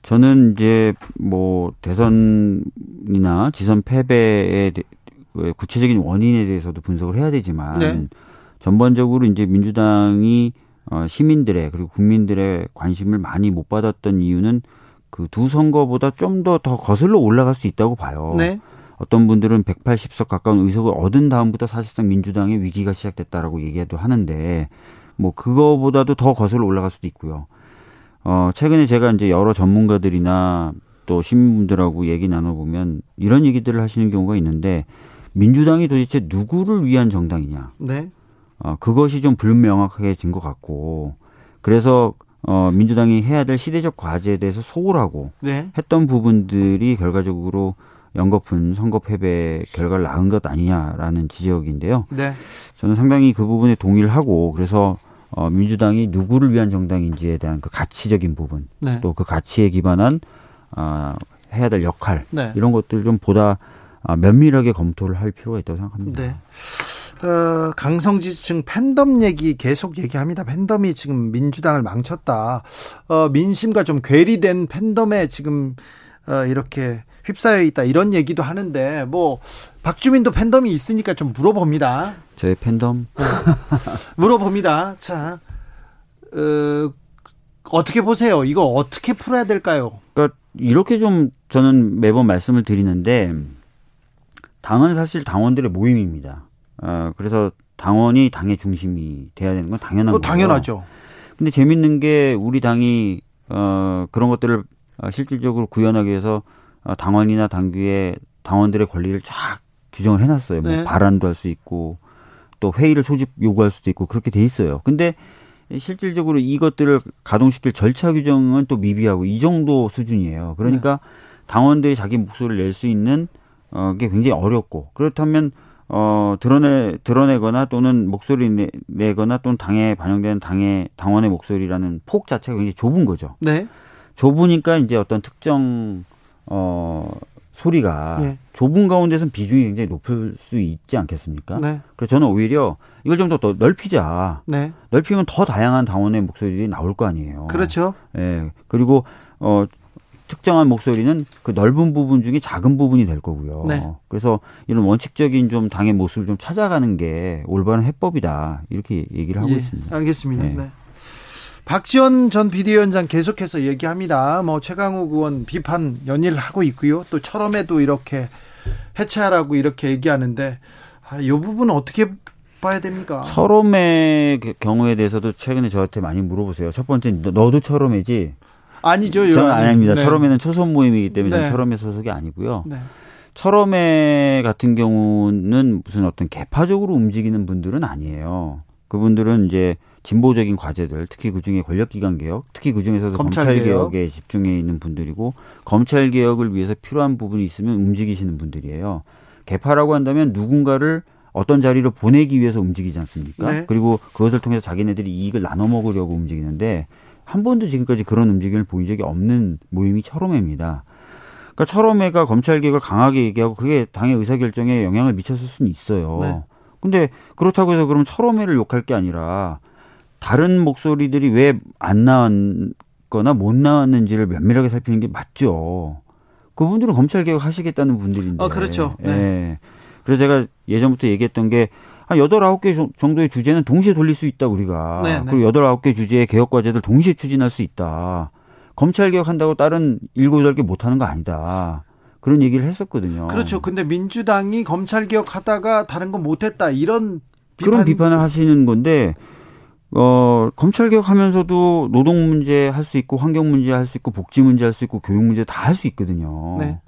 S5: 저는 이제 뭐 대선이나 지선 패배의 구체적인 원인에 대해서도 분석을 해야 되지만
S1: 네.
S5: 전반적으로 이제 민주당이 어, 시민들의 그리고 국민들의 관심을 많이 못 받았던 이유는 그 두 선거보다 좀더더 거슬러 올라갈 수 있다고 봐요.
S1: 네.
S5: 어떤 분들은 180석 가까운 의석을 얻은 다음부터 사실상 민주당의 위기가 시작됐다라고 얘기도 하는데 뭐 그거보다도 더 거슬러 올라갈 수도 있고요. 어 최근에 제가 이제 여러 전문가들이나 또 시민분들하고 얘기 나눠보면 이런 얘기들을 하시는 경우가 있는데 민주당이 도대체 누구를 위한 정당이냐?
S1: 네.
S5: 어, 그것이 좀 불명확해진 것 같고 그래서 어, 민주당이 해야 될 시대적 과제에 대해서 소홀하고
S1: 네.
S5: 했던 부분들이 결과적으로 연거푼 선거 패배 결과를 낳은 것 아니냐라는 지적인데요.
S1: 네.
S5: 저는 상당히 그 부분에 동의를 하고 그래서 어, 민주당이 누구를 위한 정당인지에 대한 그 가치적인 부분
S1: 네.
S5: 또그 가치에 기반한 아, 해야 될 역할
S1: 네.
S5: 이런 것들 좀 보다 아, 면밀하게 검토를 할 필요가 있다고 생각합니다.
S1: 네. 어, 강성지층 팬덤 얘기 계속 얘기합니다. 팬덤이 지금 민주당을 망쳤다. 어, 민심과 좀 괴리된 팬덤에 지금 어, 이렇게 휩싸여 있다. 이런 얘기도 하는데 뭐 박주민도 팬덤이 있으니까 좀 물어봅니다.
S5: 저의 팬덤
S1: 물어봅니다. 자, 어, 어떻게 보세요? 이거 어떻게 풀어야 될까요?
S5: 그러니까 이렇게 좀 저는 매번 말씀을 드리는데 당은 사실 당원들의 모임입니다. 어, 그래서 당원이 당의 중심이 돼야 되는 건 당연한
S1: 어,
S5: 거예요.
S1: 당연하죠.
S5: 근데 재밌는 게 우리 당이 어, 그런 것들을 어, 실질적으로 구현하기 위해서 어, 당원이나 당규에 당원들의 권리를 쫙 규정을 해놨어요. 뭐
S1: 네.
S5: 발언도 할 수 있고 또 회의를 소집 요구할 수도 있고 그렇게 돼 있어요. 근데 실질적으로 이것들을 가동시킬 절차 규정은 또 미비하고 이 정도 수준이에요. 그러니까 당원들이 자기 목소리를 낼 수 있는 어, 게 굉장히 어렵고 그렇다면 어, 드러내, 드러내거나 또는 목소리 내, 내거나 또는 당에 반영되는 당의, 당원의 목소리라는 폭 자체가 굉장히 좁은 거죠.
S1: 네.
S5: 좁으니까 이제 어떤 특정, 어, 소리가
S1: 네.
S5: 좁은 가운데서는 비중이 굉장히 높을 수 있지 않겠습니까?
S1: 네.
S5: 그래서 저는 오히려 이걸 좀 더 넓히자.
S1: 네.
S5: 넓히면 더 다양한 당원의 목소리들이 나올 거 아니에요.
S1: 그렇죠.
S5: 예. 그리고, 어, 특정한 목소리는 그 넓은 부분 중에 작은 부분이 될 거고요.
S1: 네.
S5: 그래서 이런 원칙적인 좀 당의 모습을 좀 찾아가는 게 올바른 해법이다. 이렇게 얘기를 하고
S1: 예,
S5: 있습니다.
S1: 알겠습니다.
S5: 네.
S1: 네. 박지원 전 비대위원장 계속해서 얘기합니다. 뭐 최강욱 의원 비판 연일 하고 있고요. 또 철험에도 이렇게 해체하라고 이렇게 얘기하는데 아, 이 부분은 어떻게 봐야 됩니까?
S5: 철험의 그 경우에 대해서도 최근에 저한테 많이 물어보세요. 첫 번째, 너- 너도 철험이지?
S1: 아니죠.
S5: 저는. 아닙니다.
S1: 네.
S5: 철험에는 초선 모임이기 때문에
S1: 네.
S5: 철험의 소속이 아니고요.
S1: 네.
S5: 철험회 같은 경우는 무슨 어떤 개파적으로 움직이는 분들은 아니에요. 그분들은 이제 진보적인 과제들, 특히 그중에 권력기관 개혁, 특히 그중에서도
S1: 검찰
S5: 검찰,
S1: 개혁.
S5: 개혁에 집중해 있는 분들이고 검찰 개혁을 위해서 필요한 부분이 있으면 움직이시는 분들이에요. 개파라고 한다면 누군가를 어떤 자리로 보내기 위해서 움직이지 않습니까?
S1: 네.
S5: 그리고 그것을 통해서 자기네들이 이익을 나눠 먹으려고 움직이는데 한 번도 지금까지 그런 움직임을 보인 적이 없는 모임이 철험회입니다. 그러니까 철험회가 검찰 개혁을 강하게 얘기하고 그게 당의 의사결정에 영향을 미쳤을 수는 있어요.
S1: 네.
S5: 근데 그렇다고 해서 그럼 철험회를 욕할 게 아니라 다른 목소리들이 왜 안 나왔거나 못 나왔는지를 면밀하게 살피는 게 맞죠. 그분들은 검찰 개혁 하시겠다는 분들인데.
S1: 어, 그렇죠. 네.
S5: 예. 그래서 제가 예전부터 얘기했던 게 한 여덟 아홉 개 정도의 주제는 동시에 돌릴 수 있다 우리가.
S1: 네, 네.
S5: 그리고 여덟 아홉 개 주제의 개혁 과제들 동시에 추진할 수 있다. 검찰 개혁한다고 다른 일곱 여덟 개 못 하는 거 아니다. 그런 얘기를 했었거든요.
S1: 그렇죠. 근데 민주당이 검찰 개혁하다가 다른 건 못했다 이런 비판...
S5: 그런 비판을 하시는 건데 어, 검찰 개혁 하면서도 노동 문제 할 수 있고 환경 문제 할 수 있고 복지 문제 할 수 있고 교육 문제 다 할 수 있거든요.
S1: 네.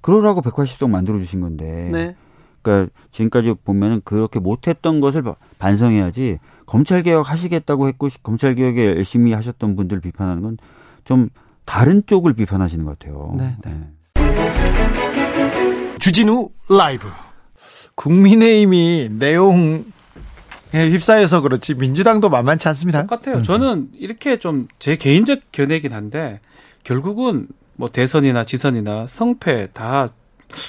S5: 그러라고 180석 만들어 주신 건데.
S1: 네.
S5: 그러니까 지금까지 보면은 그렇게 못했던 것을 반성해야지 검찰 개혁 하시겠다고 했고 검찰 개혁에 열심히 하셨던 분들 비판하는 건 좀 다른 쪽을 비판하시는 것 같아요.
S1: 네, 네. 주진우 라이브. 국민의힘이 내용 에 휩싸여서 그렇지 민주당도 만만치 않습니다.
S3: 똑같아요. 저는 이렇게 좀 제 개인적 견해긴 한데 결국은 뭐 대선이나 지선이나 성패 다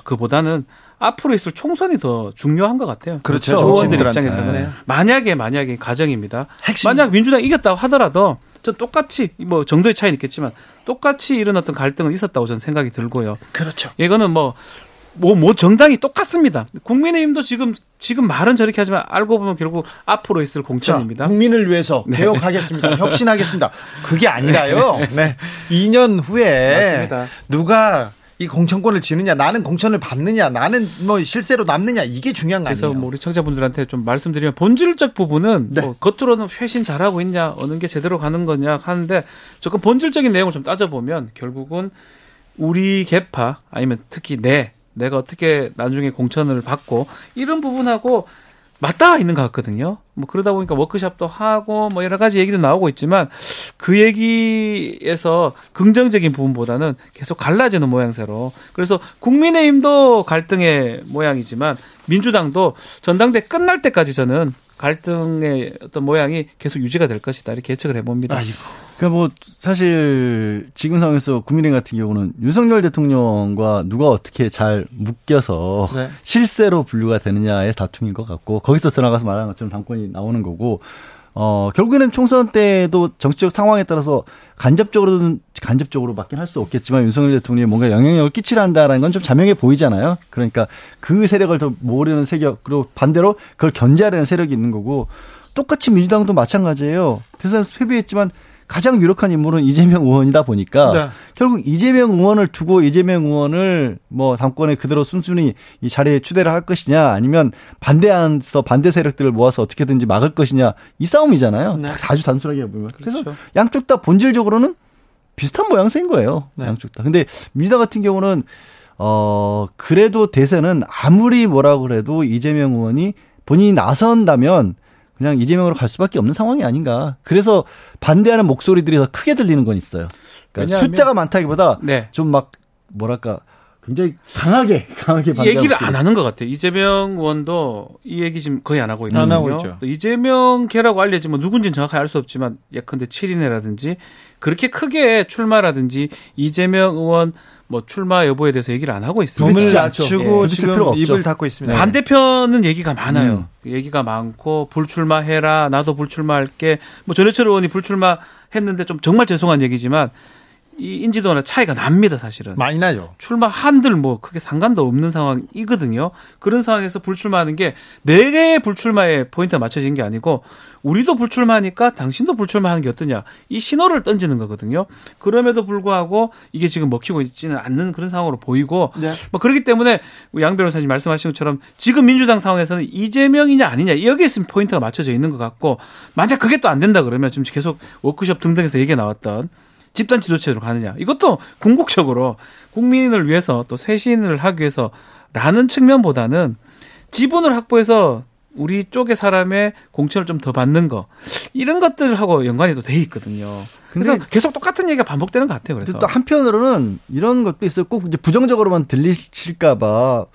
S3: 그보다는 앞으로 있을 총선이 더 중요한 것 같아요.
S1: 그렇죠.
S3: 정치인들
S1: 정치인들한테.
S3: 입장에서는
S1: 네.
S3: 만약에 만약에 가정입니다.
S1: 핵심.
S3: 만약 민주당 이 이겼다고 하더라도 저 똑같이 뭐 정도의 차이는 있겠지만 똑같이 이런 어떤 갈등은 있었다고 저는 생각이 들고요.
S1: 그렇죠.
S3: 이거는 뭐, 뭐, 뭐 정당이 똑같습니다. 국민의힘도 지금, 지금 말은 저렇게 하지만 알고 보면 결국 앞으로 있을
S1: 자,
S3: 공천입니다.
S1: 국민을 위해서
S3: 네.
S1: 개혁하겠습니다. 혁신하겠습니다. 그게 아니라요. 네. 2년 후에
S3: 맞습니다.
S1: 누가 이 공천권을 지느냐, 나는 공천을 받느냐, 나는 뭐 실세로 남느냐 이게 중요한 거
S3: 그래서
S1: 아니에요.
S3: 뭐 우리 청자분들한테 좀 말씀드리면 본질적 부분은
S1: 네.
S3: 뭐 겉으로는 회신 잘하고 있냐 어느 게 제대로 가는 거냐 하는데 조금 본질적인 내용을 좀 따져보면 결국은 우리 개파 아니면 특히 내 내가 어떻게 나중에 공천을 받고 이런 부분하고 맞닿아 있는 것 같거든요. 뭐 그러다 보니까 워크샵도 하고 뭐 여러 가지 얘기도 나오고 있지만 그 얘기에서 긍정적인 부분보다는 계속 갈라지는 모양새로 그래서 국민의힘도 갈등의 모양이지만 민주당도 전당대 끝날 때까지 저는 갈등의 어떤 모양이 계속 유지가 될 것이다 이렇게 예측을 해봅니다.
S1: 아이고.
S2: 그러니까 뭐 사실 지금 상황에서 국민의힘 같은 경우는 윤석열 대통령과 누가 어떻게 잘 묶여서
S1: 네.
S2: 실세로 분류가 되느냐의 다툼인 것 같고 거기서 들어가서 말하는 것처럼 당권이 나오는 거고 어 결국에는 총선 때도 정치적 상황에 따라서 간접적으로는 간접적으로 맞긴 할수 없겠지만 윤석열 대통령이 뭔가 영향력을 끼치려 한다라는 건 좀 자명해 보이잖아요. 그러니까 그 세력을 더 모으려는 세력 그리고 반대로 그걸 견제하려는 세력이 있는 거고 똑같이 민주당도 마찬가지예요. 대선에서 패배했지만 가장 유력한 인물은 이재명 의원이다 보니까
S1: 네.
S2: 결국 이재명 의원을 두고 이재명 의원을 뭐 당권에 그대로 순순히 이 자리에 추대를 할 것이냐 아니면 반대한서 반대 세력들을 모아서 어떻게든지 막을 것이냐 이 싸움이잖아요.
S1: 네.
S2: 아주 단순하게 보면. 그래서
S3: 그렇죠.
S2: 양쪽 다 본질적으로는 비슷한 모양새인 거예요.
S1: 네.
S2: 양쪽 다. 근데 민주당 같은 경우는 어 그래도 대세는 아무리 뭐라고 그래도 이재명 의원이 본인이 나선다면 그냥 이재명으로 갈 수밖에 없는 상황이 아닌가. 그래서 반대하는 목소리들이 더 크게 들리는 건 있어요. 그러니까 숫자가 많다기보다
S3: 네.
S2: 좀막 뭐랄까 굉장히 강하게 강하게
S3: 얘기를. 안 하는 것 같아요. 이재명 의원도 이 얘기 지금 거의 안 하고 있거든요.
S1: 안 하고 있죠.
S3: 또 이재명 걔라고 알려지면 누군지는 정확하게 알수 없지만 예컨대 7인회라든지 그렇게 크게 출마라든지 이재명 의원 뭐 출마 여부에 대해서 얘기를 안 하고 있습니다.
S1: 몸을. 낮추고
S2: 예.
S1: 지금. 입을 닫고 있습니다.
S2: 네.
S3: 반대편은 얘기가 많아요.
S2: 음.
S3: 얘기가 많고 불출마 해라. 나도 불출마할게. 뭐 전해철 의원이 불출마 했는데 좀 정말 죄송한 얘기지만 이 인지도나 차이가 납니다, 사실은.
S1: 많이 나죠.
S3: 출마 한들 뭐 크게 상관도 없는 상황이거든요. 그런 상황에서 불출마하는 게 네 개의 불출마에 포인트가 맞춰진 게 아니고 우리도 불출마하니까 당신도 불출마하는 게 어떠냐 이 신호를 던지는 거거든요. 그럼에도 불구하고 이게 지금 먹히고 있지는 않는 그런 상황으로 보이고
S1: 네.
S3: 뭐 그렇기 때문에 양 변호사님 말씀하신 것처럼 지금 민주당 상황에서는 이재명이냐 아니냐 여기에 있으면 포인트가 맞춰져 있는 것 같고 만약 그게 또 안 된다 그러면 지금 계속 워크숍 등등에서 얘기 나왔던 집단 지도체로 가느냐 이것도 궁극적으로 국민을 위해서 또 쇄신을 하기 위해서라는 측면보다는 지분을 확보해서 우리 쪽의 사람의 공천을 좀 더 받는 거 이런 것들하고 연관이 또 돼 있거든요. 그래서 계속 똑같은 얘기가 반복되는 것 같아요. 그래서
S2: 또 한편으로는 이런 것도 있어요. 꼭 이제 부정적으로만 들리실까봐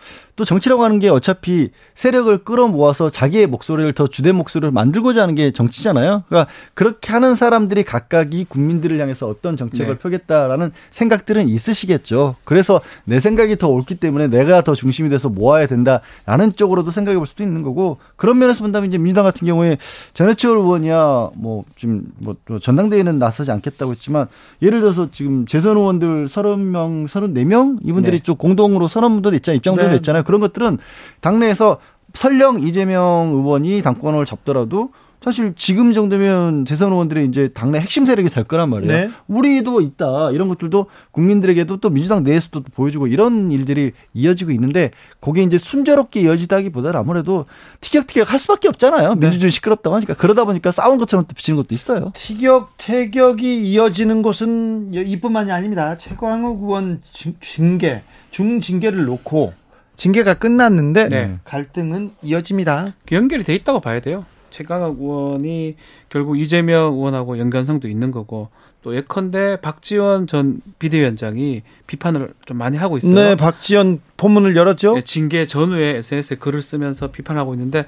S2: 또 정치라고 하는 게 어차피 세력을 끌어모아서 자기의 목소리를 더 주된 목소리를 만들고자 하는 게 정치잖아요. 그러니까 그렇게 하는 사람들이 각각이 국민들을 향해서 어떤 정책을
S3: 네.
S2: 펴겠다라는 생각들은 있으시겠죠. 그래서 내 생각이 더 옳기 때문에 내가 더 중심이 돼서 모아야 된다라는 쪽으로도 생각해 볼 수도 있는 거고 그런 면에서 본다면 이제 민주당 같은 경우에 전해철 의원이야 뭐 지금 뭐 전당대회는 나서지 않겠다고 했지만 예를 들어서 지금 재선 의원들 30명, 34명 이분들이
S3: 네.
S2: 좀 공동으로 선언문도 냈잖아요. 입장문도
S1: 네.
S2: 냈잖아요. 그런 것들은 당내에서 설령 이재명 의원이 당권을 잡더라도 사실 지금 정도면 재선 의원들이 이제 당내 핵심 세력이 될 거란 말이에요.
S1: 네.
S2: 우리도 있다. 이런 것들도 국민들에게도 또 민주당 내에서도 보여주고 이런 일들이 이어지고 있는데 그게 이제 순조롭게 이어지다기보다는 아무래도 티격태격 할 수밖에 없잖아요.
S1: 네.
S2: 민주주의 시끄럽다고 하니까 그러다 보니까 싸운 것처럼 또 비치는 것도 있어요.
S1: 티격 태격이 이어지는 곳은 이뿐만이 아닙니다. 최광욱 의원 징- 징계 중징계를 놓고 징계가 끝났는데
S3: 네.
S1: 갈등은 이어집니다.
S3: 그 연결이 돼 있다고 봐야 돼요. 최강욱 의원이 결국 이재명 의원하고 연관성도 있는 거고 또 예컨대 박지원 전 비대위원장이 비판을 좀 많이 하고 있어요.
S1: 네, 박지원 포문을 열었죠.
S3: 네, 징계 전후에 SNS에 글을 쓰면서 비판하고 있는데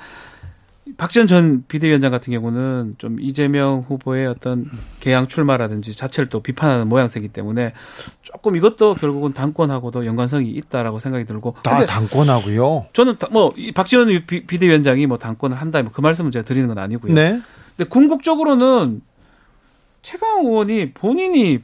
S3: 박지원 전 비대위원장 같은 경우는 좀 이재명 후보의 어떤 개항 출마라든지 자체를 또 비판하는 모양새이기 때문에 조금 이것도 결국은 당권하고도 연관성이 있다라고 생각이 들고
S1: 다 당권하고요.
S3: 저는 다- 뭐이 박지원 비- 비대위원장이 뭐 당권을 한다 뭐 그 말씀을 제가 드리는 건 아니고요.
S1: 네.
S3: 근데 궁극적으로는 최강 의원이 본인이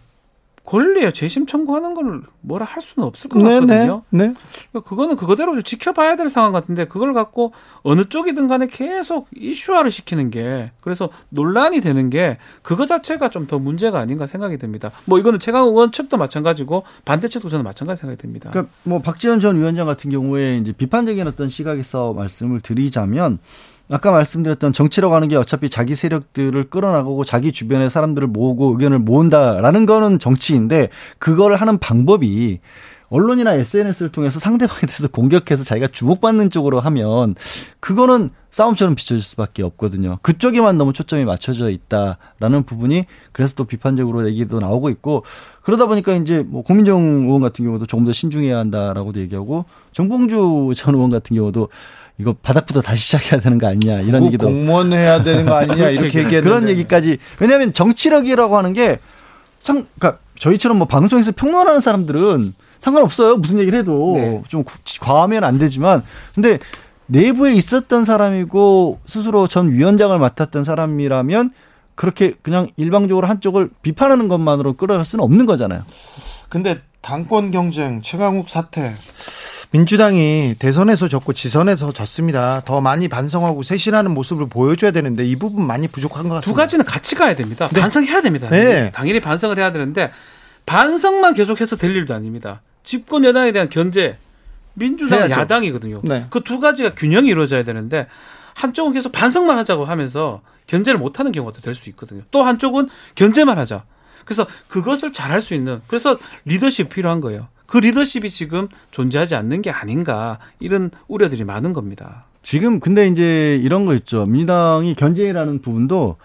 S3: 권리에 재심 청구하는 걸 뭐라 할 수는 없을 것
S1: 네, 네.
S3: 같거든요.
S1: 네.
S3: 그러니까 그거는 그거대로 좀 지켜봐야 될 상황 같은데 그걸 갖고 어느 쪽이든 간에 계속 이슈화를 시키는 게 그래서 논란이 되는 게 그거 자체가 좀 더 문제가 아닌가 생각이 듭니다. 뭐 이거는 최강 의원 측도 마찬가지고 반대 측도 저는 마찬가지 생각이 듭니다.
S2: 그러니까 뭐 박지원 전 위원장 같은 경우에 이제 비판적인 어떤 시각에서 말씀을 드리자면 아까 말씀드렸던 정치라고 하는 게 어차피 자기 세력들을 끌어나가고 자기 주변의 사람들을 모으고 의견을 모은다라는 거는 정치인데 그걸 하는 방법이 언론이나 SNS를 통해서 상대방에 대해서 공격해서 자기가 주목받는 쪽으로 하면 그거는 싸움처럼 비춰질 수밖에 없거든요. 그쪽에만 너무 초점이 맞춰져 있다라는 부분이 그래서 또 비판적으로 얘기도 나오고 있고 그러다 보니까 이제 뭐 고민정 의원 같은 경우도 조금 더 신중해야 한다라고도 얘기하고 정봉주 전 의원 같은 경우도 이거 바닥부터 다시 시작해야 되는 거 아니냐 이런
S1: 뭐
S2: 얘기도
S1: 공무원 해야 되는 거 아니냐 이렇게 얘기했는데
S2: 그런 얘기까지 왜냐하면 정치력이라고 하는 게 상, 그러니까 저희처럼 뭐 방송에서 평론하는 사람들은 상관없어요 무슨 얘기를 해도
S3: 네.
S2: 좀 과하면 안 되지만 근데 내부에 있었던 사람이고 스스로 전 위원장을 맡았던 사람이라면 그렇게 그냥 일방적으로 한쪽을 비판하는 것만으로 끌어갈 수는 없는 거잖아요.
S1: 근데 당권 경쟁 최강욱 사태 민주당이 대선에서 졌고 지선에서 졌습니다. 더 많이 반성하고 쇄신하는 모습을 보여줘야 되는데 이 부분 많이 부족한 것 같습니다.
S3: 두 가지는 같이 가야 됩니다.
S1: 네.
S3: 반성해야 됩니다.
S1: 네.
S3: 당연히 반성을 해야 되는데 반성만 계속해서 될 일도 아닙니다. 집권 여당에 대한 견제, 민주당
S1: 해야죠.
S3: 야당이거든요.
S1: 네.
S3: 그두 가지가 균형이 이루어져야 되는데 한쪽은 계속 반성만 하자고 하면서 견제를 못하는 경우가 될 수 있거든요. 또 한쪽은 견제만 하자. 그래서 그것을 잘할 수 있는 그래서 리더십이 필요한 거예요. 그 리더십이 지금 존재하지 않는 게 아닌가 이런 우려들이 많은 겁니다.
S2: 지금 근데 이제 이런 거 있죠. 민주당이 견제라는 부분도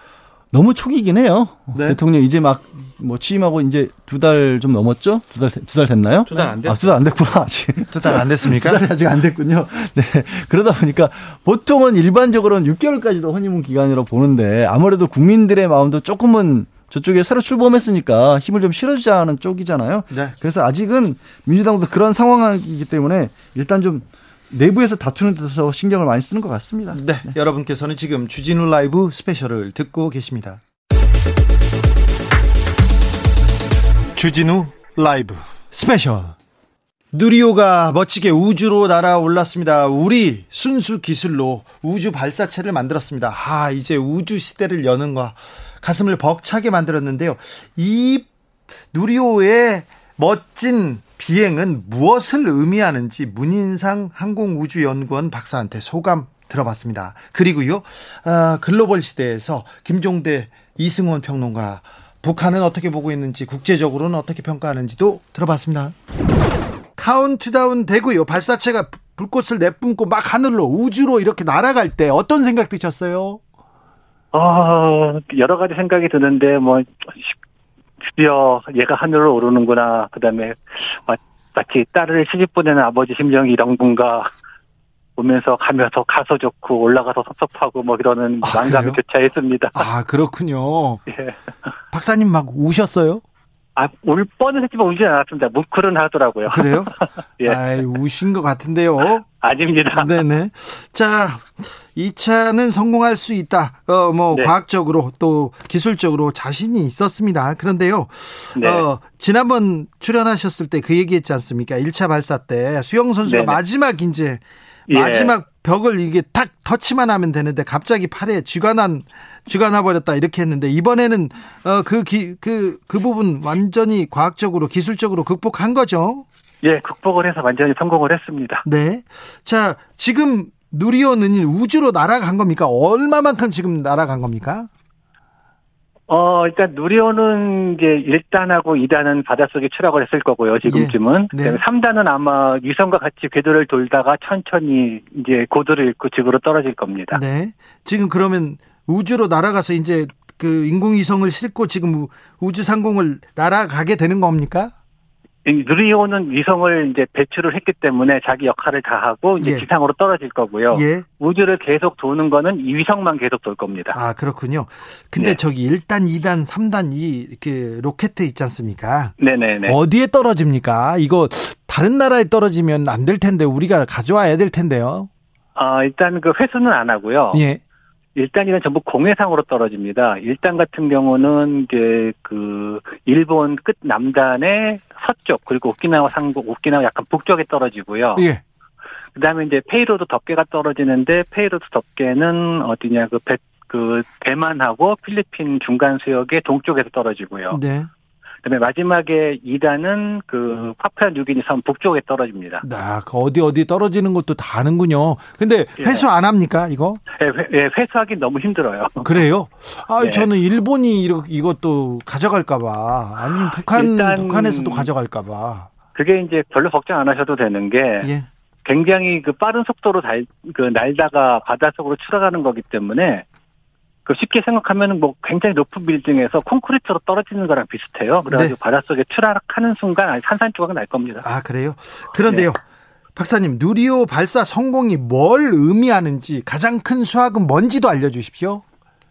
S2: 너무 초기긴 해요.
S1: 네.
S2: 대통령 이제 막 뭐 취임하고 이제 두 달 좀 넘었죠? 두 달 두 달 됐나요?
S3: 두 달안
S2: 아,
S3: 됐어요.
S2: 두달 안 됐구나. 아직.
S1: 두 달안
S2: 두
S1: 됐습니까?
S2: 달이 아직 안 됐군요. 네. 그러다 보니까 보통은 일반적으로는 6개월까지도 허니문 기간이라고 보는데 아무래도 국민들의 마음도 조금은 저쪽에 새로 출범했으니까 힘을 좀 실어주자는 쪽이잖아요.
S1: 네.
S2: 그래서 아직은 민주당도 그런 상황이기 때문에 일단 좀 내부에서 다투는 데서 신경을 많이 쓰는 것 같습니다.
S1: 네, 여러분께서는 지금 주진우 라이브 스페셜을 듣고 계십니다. 주진우 라이브 스페셜. 누리호가 멋지게 우주로 날아올랐습니다. 우리 순수 기술로 우주 발사체를 만들었습니다. 아, 이제 우주 시대를 여는 거 가슴을 벅차게 만들었는데요. 이 누리호의 멋진 비행은 무엇을 의미하는지 문인상 항공우주연구원 박사한테 소감 들어봤습니다. 그리고요, 아, 글로벌 시대에서 김종대, 이승원 평론가, 북한은 어떻게 보고 있는지, 국제적으로는 어떻게 평가하는지도 들어봤습니다. 카운트다운 되고요. 발사체가 불- 불꽃을 내뿜고 막 하늘로 우주로 이렇게 날아갈 때 어떤 생각 드셨어요?
S6: 아, 여러 가지 생각이 드는데, 뭐, 드디어 얘가 하늘로 오르는구나. 그 다음에, 마치 딸을 시집 보내는 아버지 심정이 이런 분가 보면서 가면서 가서 좋고 올라가서 섭섭하고 뭐 이러는
S1: 아, 그래요?
S6: 교차했습니다.
S1: 아, 그렇군요.
S6: 예.
S1: 박사님 막 우셨어요?
S6: 아, 울 뻔은 했지만 울지 않았습니다. 뭉클은 하더라고요.
S1: 그래요?
S6: 예.
S1: 아이, 우신 것 같은데요.
S6: 아닙니다.
S1: 네네. 자, 이 차는 성공할 수 있다. 어, 뭐,
S6: 네.
S1: 과학적으로 또 기술적으로 자신이 있었습니다. 그런데요.
S6: 네.
S1: 어, 지난번 출연하셨을 때 그 얘기 했지 않습니까? 1차 발사 때 수영 선수가
S6: 네네.
S1: 마지막 이제,
S6: 예.
S1: 마지막 벽을 이게 딱 터치만 하면 되는데 갑자기 팔에 쥐가 난 쥐가 나버렸다 이렇게 했는데 이번에는 어그그그 그, 그 부분 완전히 과학적으로 기술적으로 극복한 거죠.
S6: 예, 극복을 해서 완전히 성공을 했습니다.
S1: 네. 자, 지금 누리호는 우주로 날아간 겁니까? 얼마만큼 지금 날아간 겁니까?
S6: 어, 일단 누리호는 이제 1단하고 2단은 바닷속에 추락을 했을 거고요, 지금쯤은.
S1: 예, 네.
S6: 3단은 아마 위성과 같이 궤도를 돌다가 천천히 이제 고도를 잃고 지구로 떨어질 겁니다.
S1: 네. 지금 그러면 우주로 날아가서 이제 그 인공위성을 싣고 지금 우주 상공을 날아가게 되는 겁니까?
S6: 누리호는 위성을 이제 배출을 했기 때문에 자기 역할을 다 하고 이제
S1: 예.
S6: 지상으로 떨어질 거고요.
S1: 예.
S6: 우주를 계속 도는 거는 이 위성만 계속 돌 겁니다.
S1: 아, 그렇군요. 근데
S6: 네.
S1: 저기 1단, 2단, 3단 이 이렇게 로켓 있지 않습니까?
S6: 네네네.
S1: 어디에 떨어집니까? 이거 다른 나라에 떨어지면 안 될 텐데 우리가 가져와야 될 텐데요.
S6: 아, 일단 그 회수는 안 하고요.
S1: 예.
S6: 1단은 전부 공해상으로 떨어집니다. 1단 같은 경우는 이제 그 일본 끝 남단의 서쪽 그리고 오키나와 상부 오키나와 약간 북쪽에 떨어지고요.
S1: 예.
S6: 그다음에 이제 payload 덮개가 떨어지는데 payload 덮개는 어디냐 그 배, 그 대만하고 필리핀 중간 수역의 동쪽에서 떨어지고요.
S1: 네.
S6: 그다음에 마지막에 2단은 그 파푸아 뉴기니 섬 북쪽에 떨어집니다.
S1: 나, 그 어디 어디 떨어지는 것도 다 아는군요. 근데
S6: 예.
S1: 회수 안 합니까, 이거?
S6: 예, 회, 예, 회수하기 너무 힘들어요.
S1: 그래요? 아,
S6: 네.
S1: 저는 일본이 이렇게 이것도 가져갈까봐. 아니면 북한,
S6: 일단-
S1: 북한에서도 가져갈까봐.
S6: 그게 이제 별로 걱정 안 하셔도 되는 게
S1: 예.
S6: 굉장히 그 빠른 속도로 달, 그 날다가 바닷속으로 추락하는 거기 때문에 그 쉽게 생각하면 뭐 굉장히 높은 빌딩에서 콘크리트로 떨어지는 거랑 비슷해요. 그래가지고
S1: 네. 바닷속에
S6: 추락하는 순간 산산 조각 날 겁니다.
S1: 아, 그래요? 그런데요.
S6: 네.
S1: 박사님, 누리호 발사 성공이 뭘 의미하는지 가장 큰 수학은 뭔지도 알려주십시오.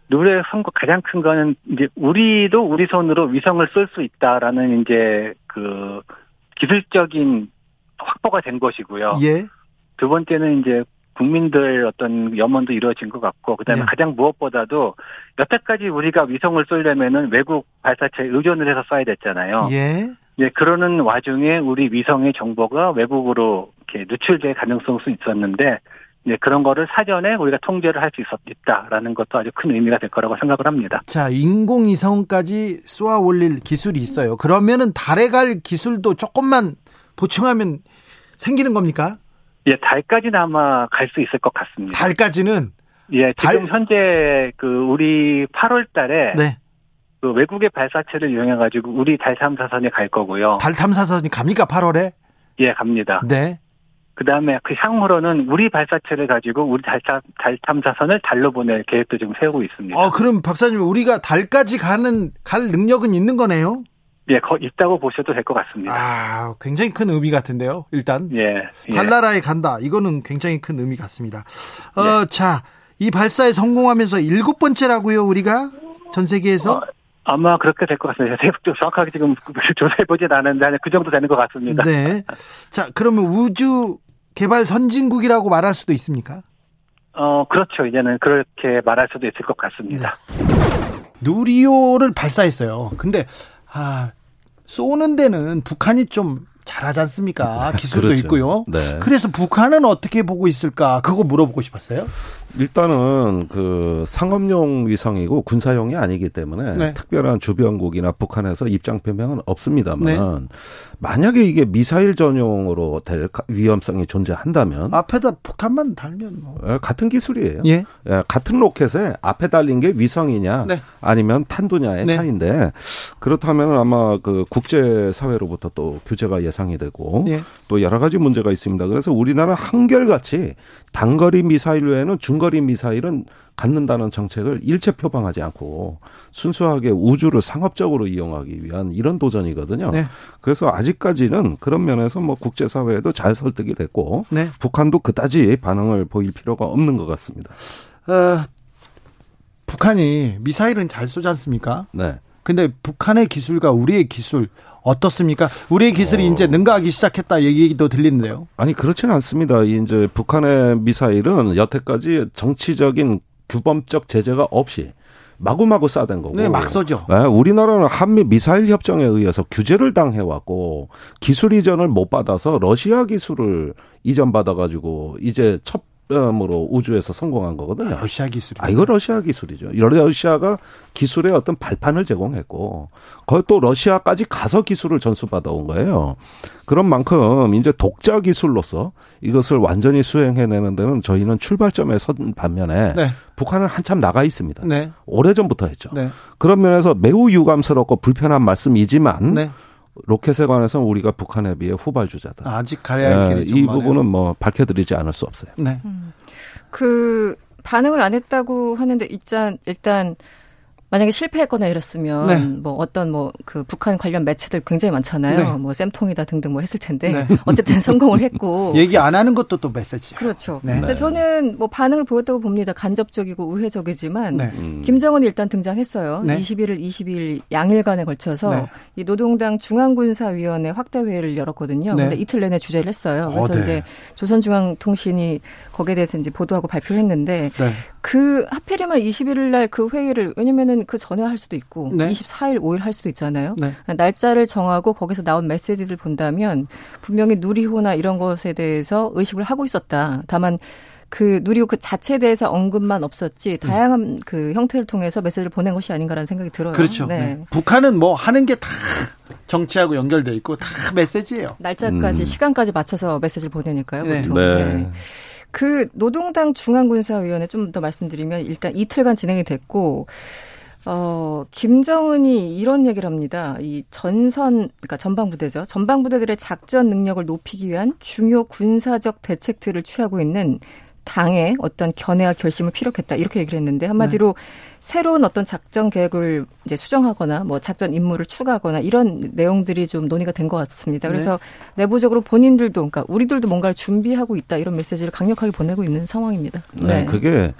S6: 노래 선거 가장 큰 거는 이제 우리도 우리 손으로 위성을 쏠 수 있다라는 이제 그 기술적인 확보가 된 것이고요.
S1: 예.
S6: 두 번째는 이제 국민들 어떤 염원도 이루어진 것 같고 그다음에
S1: 네.
S6: 가장 무엇보다도 여태까지 우리가 위성을 쏠려면은 외국 발사체에 의존을 해서 쏴야 됐잖아요.
S1: 예.
S6: 예, 그러는 와중에 우리 위성의 정보가 외국으로 이렇게 누출될 가능성이 있었는데 예, 그런 거를 사전에 우리가 통제를 할 수 있었다라는 것도 아주 큰 의미가 될 거라고 생각을 합니다.
S1: 자, 인공위성까지 쏘아 올릴 기술이 있어요. 그러면은 달에 갈 기술도 조금만 보충하면 생기는 겁니까?
S6: 예, 달까지는 아마 갈 수 있을 것 같습니다.
S1: 달까지는?
S6: 예, 지금
S1: 달-
S6: 현재 그 우리 8월 달에
S1: 네.
S6: 그 외국의 발사체를 이용해 가지고 우리 달 탐사선에 갈 거고요.
S1: 달 탐사선이 갑니까? 8월에?
S6: 예, 갑니다.
S1: 네.
S6: 그다음에 그 향후로는 우리 발사체를 가지고 우리 달, 탐- 달 탐사선을 달로 보낼 계획도 지금 세우고 있습니다.
S1: 어, 그럼 박사님, 우리가 달까지 가는, 갈 능력은 있는 거네요?
S6: 예, 거, 있다고 보셔도 될 것 같습니다.
S1: 아, 굉장히 큰 의미 같은데요, 일단.
S6: 예. 예.
S1: 달나라에 간다. 이거는 굉장히 큰 의미 같습니다.
S6: 네.
S1: 어, 자, 이 발사에 성공하면서 일곱 번째라고요, 우리가? 전 세계에서?
S6: 어, 아마 그렇게 될 것 같습니다. 정확하게 지금 조사해 보진 않았는데 한그 정도 되는 것 같습니다.
S1: 네. 자, 그러면 우주 개발 선진국이라고 말할 수도 있습니까?
S6: 어, 그렇죠. 이제는 그렇게 말할 수도 있을 것 같습니다.
S1: 누리호를 발사했어요. 근데 아, 쏘는 데는 북한이 좀 잘하지 않습니까? 기술도
S7: 그렇죠.
S1: 있고요.
S7: 네.
S1: 그래서 북한은 어떻게 보고 있을까? 그거 물어보고 싶었어요.
S7: 일단은 그 상업용 위성이고 군사용이 아니기 때문에
S1: 네.
S7: 특별한 주변국이나 북한에서 입장 표명은 없습니다만
S1: 네.
S7: 만약에 이게 미사일 전용으로 될 가- 위험성이 존재한다면
S1: 앞에다 폭탄만 달면 뭐.
S7: 예, 같은 기술이에요.
S1: 예.
S7: 예, 같은 로켓에 앞에 달린 게 위성이냐
S1: 네.
S7: 아니면 탄두냐의
S1: 네.
S7: 차이인데 그렇다면 아마 그 국제 사회로부터 또 규제가 예상이 되고
S1: 예.
S7: 또 여러 가지 문제가 있습니다. 그래서 우리나라 한결같이 단거리 미사일 외에는 중 거리 미사일은 갖는다는 정책을 일체 표방하지 않고 순수하게 우주를 상업적으로 이용하기 위한 이런 도전이거든요.
S1: 네.
S7: 그래서 아직까지는 그런 면에서 뭐 국제사회에도 잘 설득이 됐고
S1: 네.
S7: 북한도 그다지 반응을 보일 필요가 없는 것 같습니다.
S1: 어, 북한이 미사일은 잘 쏘지 않습니까?
S7: 네.
S1: 근데 북한의 기술과 우리의 기술 어떻습니까? 우리의 기술이
S7: 어.
S1: 이제 능가하기 시작했다 얘기도 들리는데요.
S7: 아니 그렇지는 않습니다. 이 이제 북한의 미사일은 여태까지 정치적인 규범적 제재가 없이 마구마구 쏴댄 거고.
S1: 네, 막 쏘죠.
S7: 네, 우리나라는 한미 미사일 협정에 의해서 규제를 당해왔고 기술 이전을 못 받아서 러시아 기술을 이전받아가지고 이제 첫 으로 우주에서 성공한 거거든요.
S1: 러시아 기술이.
S7: 아, 이거 러시아 기술이죠. 러시아가 기술의 어떤 발판을 제공했고, 거기 또 러시아까지 가서 기술을 전수받아온 거예요. 그런 만큼 이제 독자 기술로서 이것을 완전히 수행해내는 데는 저희는 출발점에 선 반면에
S1: 네.
S7: 북한은 한참 나가 있습니다.
S1: 네.
S7: 오래 전부터 했죠.
S1: 네.
S7: 그런 면에서 매우 유감스럽고 불편한 말씀이지만
S1: 네.
S7: 로켓에 관해서는 우리가 북한에 비해 후발주자다.
S1: 아직 가야 할
S7: 예,
S1: 길이
S7: 좀이
S1: 많아요.
S7: 부분은 뭐 밝혀드리지 않을 수 없어요.
S1: 네.
S8: 그 반응을 안 했다고 하는데 일단 일단 만약에 실패했거나 이랬으면
S1: 네.
S8: 뭐 어떤 뭐 그 북한 관련 매체들 굉장히 많잖아요.
S1: 네.
S8: 뭐 쌤통이다 등등 뭐 했을 텐데
S1: 네.
S8: 어쨌든 성공을 했고
S1: 얘기 안 하는 것도 또 메시지야.
S8: 그렇죠.
S1: 네.
S8: 근데 저는 뭐 반응을 보였다고 봅니다. 간접적이고 우회적이지만
S1: 네.
S7: 음.
S8: 김정은이 일단 등장했어요.
S1: 네.
S8: 21일, 22일 양일간에 걸쳐서
S1: 네.
S8: 이 노동당 중앙군사위원회 확대 회의를 열었거든요.
S1: 네.
S8: 근데 이틀 내내 주재를 했어요. 그래서
S1: 어, 네.
S8: 이제 조선중앙통신이 거기에 대해서 이제 보도하고 발표했는데
S1: 네.
S8: 그 하필이면 21일 날 그 회의를 왜냐면은 그 전에 할 수도 있고
S1: 네.
S8: 24일, 5일 할 수도 있잖아요.
S1: 네.
S8: 날짜를 정하고 거기서 나온 메시지를 본다면 분명히 누리호나 이런 것에 대해서 의식을 하고 있었다. 다만 그 누리호 그 자체에 대해서 언급만 없었지 다양한 그 형태를 통해서 메시지를 보낸 것이 아닌가라는 생각이 들어요.
S1: 그렇죠.
S8: 네.
S1: 네. 북한은 뭐 하는 게 다 정치하고 연결돼 있고 다 메시지예요.
S8: 날짜까지
S7: 음.
S8: 시간까지 맞춰서 메시지를 보내니까요.
S1: 네.
S8: 보통.
S7: 네.
S8: 그 노동당 중앙군사위원회 좀 더 말씀드리면 일단 이틀간 진행이 됐고 어 김정은이 이런 얘기를 합니다. 이 전선 그러니까 전방 부대죠. 전방 부대들의 작전 능력을 높이기 위한 중요 군사적 대책들을 취하고 있는 당의 어떤 견해와 결심을 피력했다 이렇게 얘기를 했는데 한마디로 새로운 어떤 작전 계획을 이제 수정하거나 뭐 작전 임무를 추가하거나 이런 내용들이 좀 논의가 된 것 같습니다. 그래서 내부적으로 본인들도 그러니까 우리들도 뭔가를 준비하고 있다 이런 메시지를 강력하게 보내고 있는 상황입니다.
S7: 네, 그게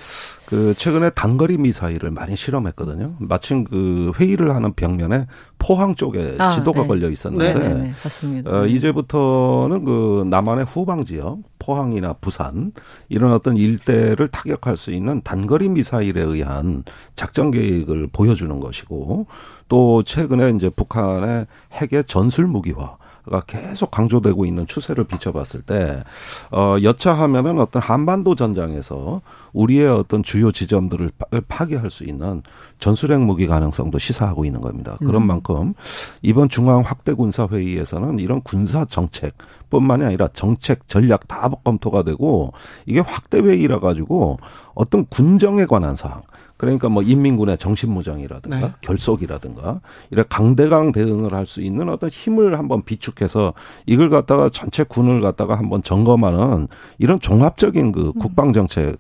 S7: 그 최근에 단거리 미사일을 많이 실험했거든요. 마침 그 회의를 하는 벽면에 포항 쪽에
S8: 아,
S7: 지도가
S8: 네.
S7: 걸려 있었는데
S8: 네, 네, 네, 맞습니다.
S7: 어, 이제부터는 그 남한의 후방 지역, 포항이나 부산 이런 어떤 일대를 타격할 수 있는 단거리 미사일에 의한 작전 계획을 보여주는 것이고 또 최근에 이제 북한의 핵의 전술 무기화 가 계속 강조되고 있는 추세를 비춰봤을 때, 어, 여차하면은 어떤 한반도 전장에서 우리의 어떤 주요 지점들을 파- 파괴할 수 있는 전술핵 무기 가능성도 시사하고 있는 겁니다. 그런 만큼 이번 중앙 확대 군사 회의에서는 이런 군사 정책 뿐만이 아니라 정책 전략 다 검토가 되고 이게 확대 회의라 가지고 어떤 군정에 관한 사항 그러니까 뭐 인민군의 정신무장이라든가
S1: 네.
S7: 결속이라든가 이런 강대강 대응을 할 수 있는 어떤 힘을 한번 비축해서 이걸 갖다가 전체 군을 갖다가 한번 점검하는 이런 종합적인 그 국방 정책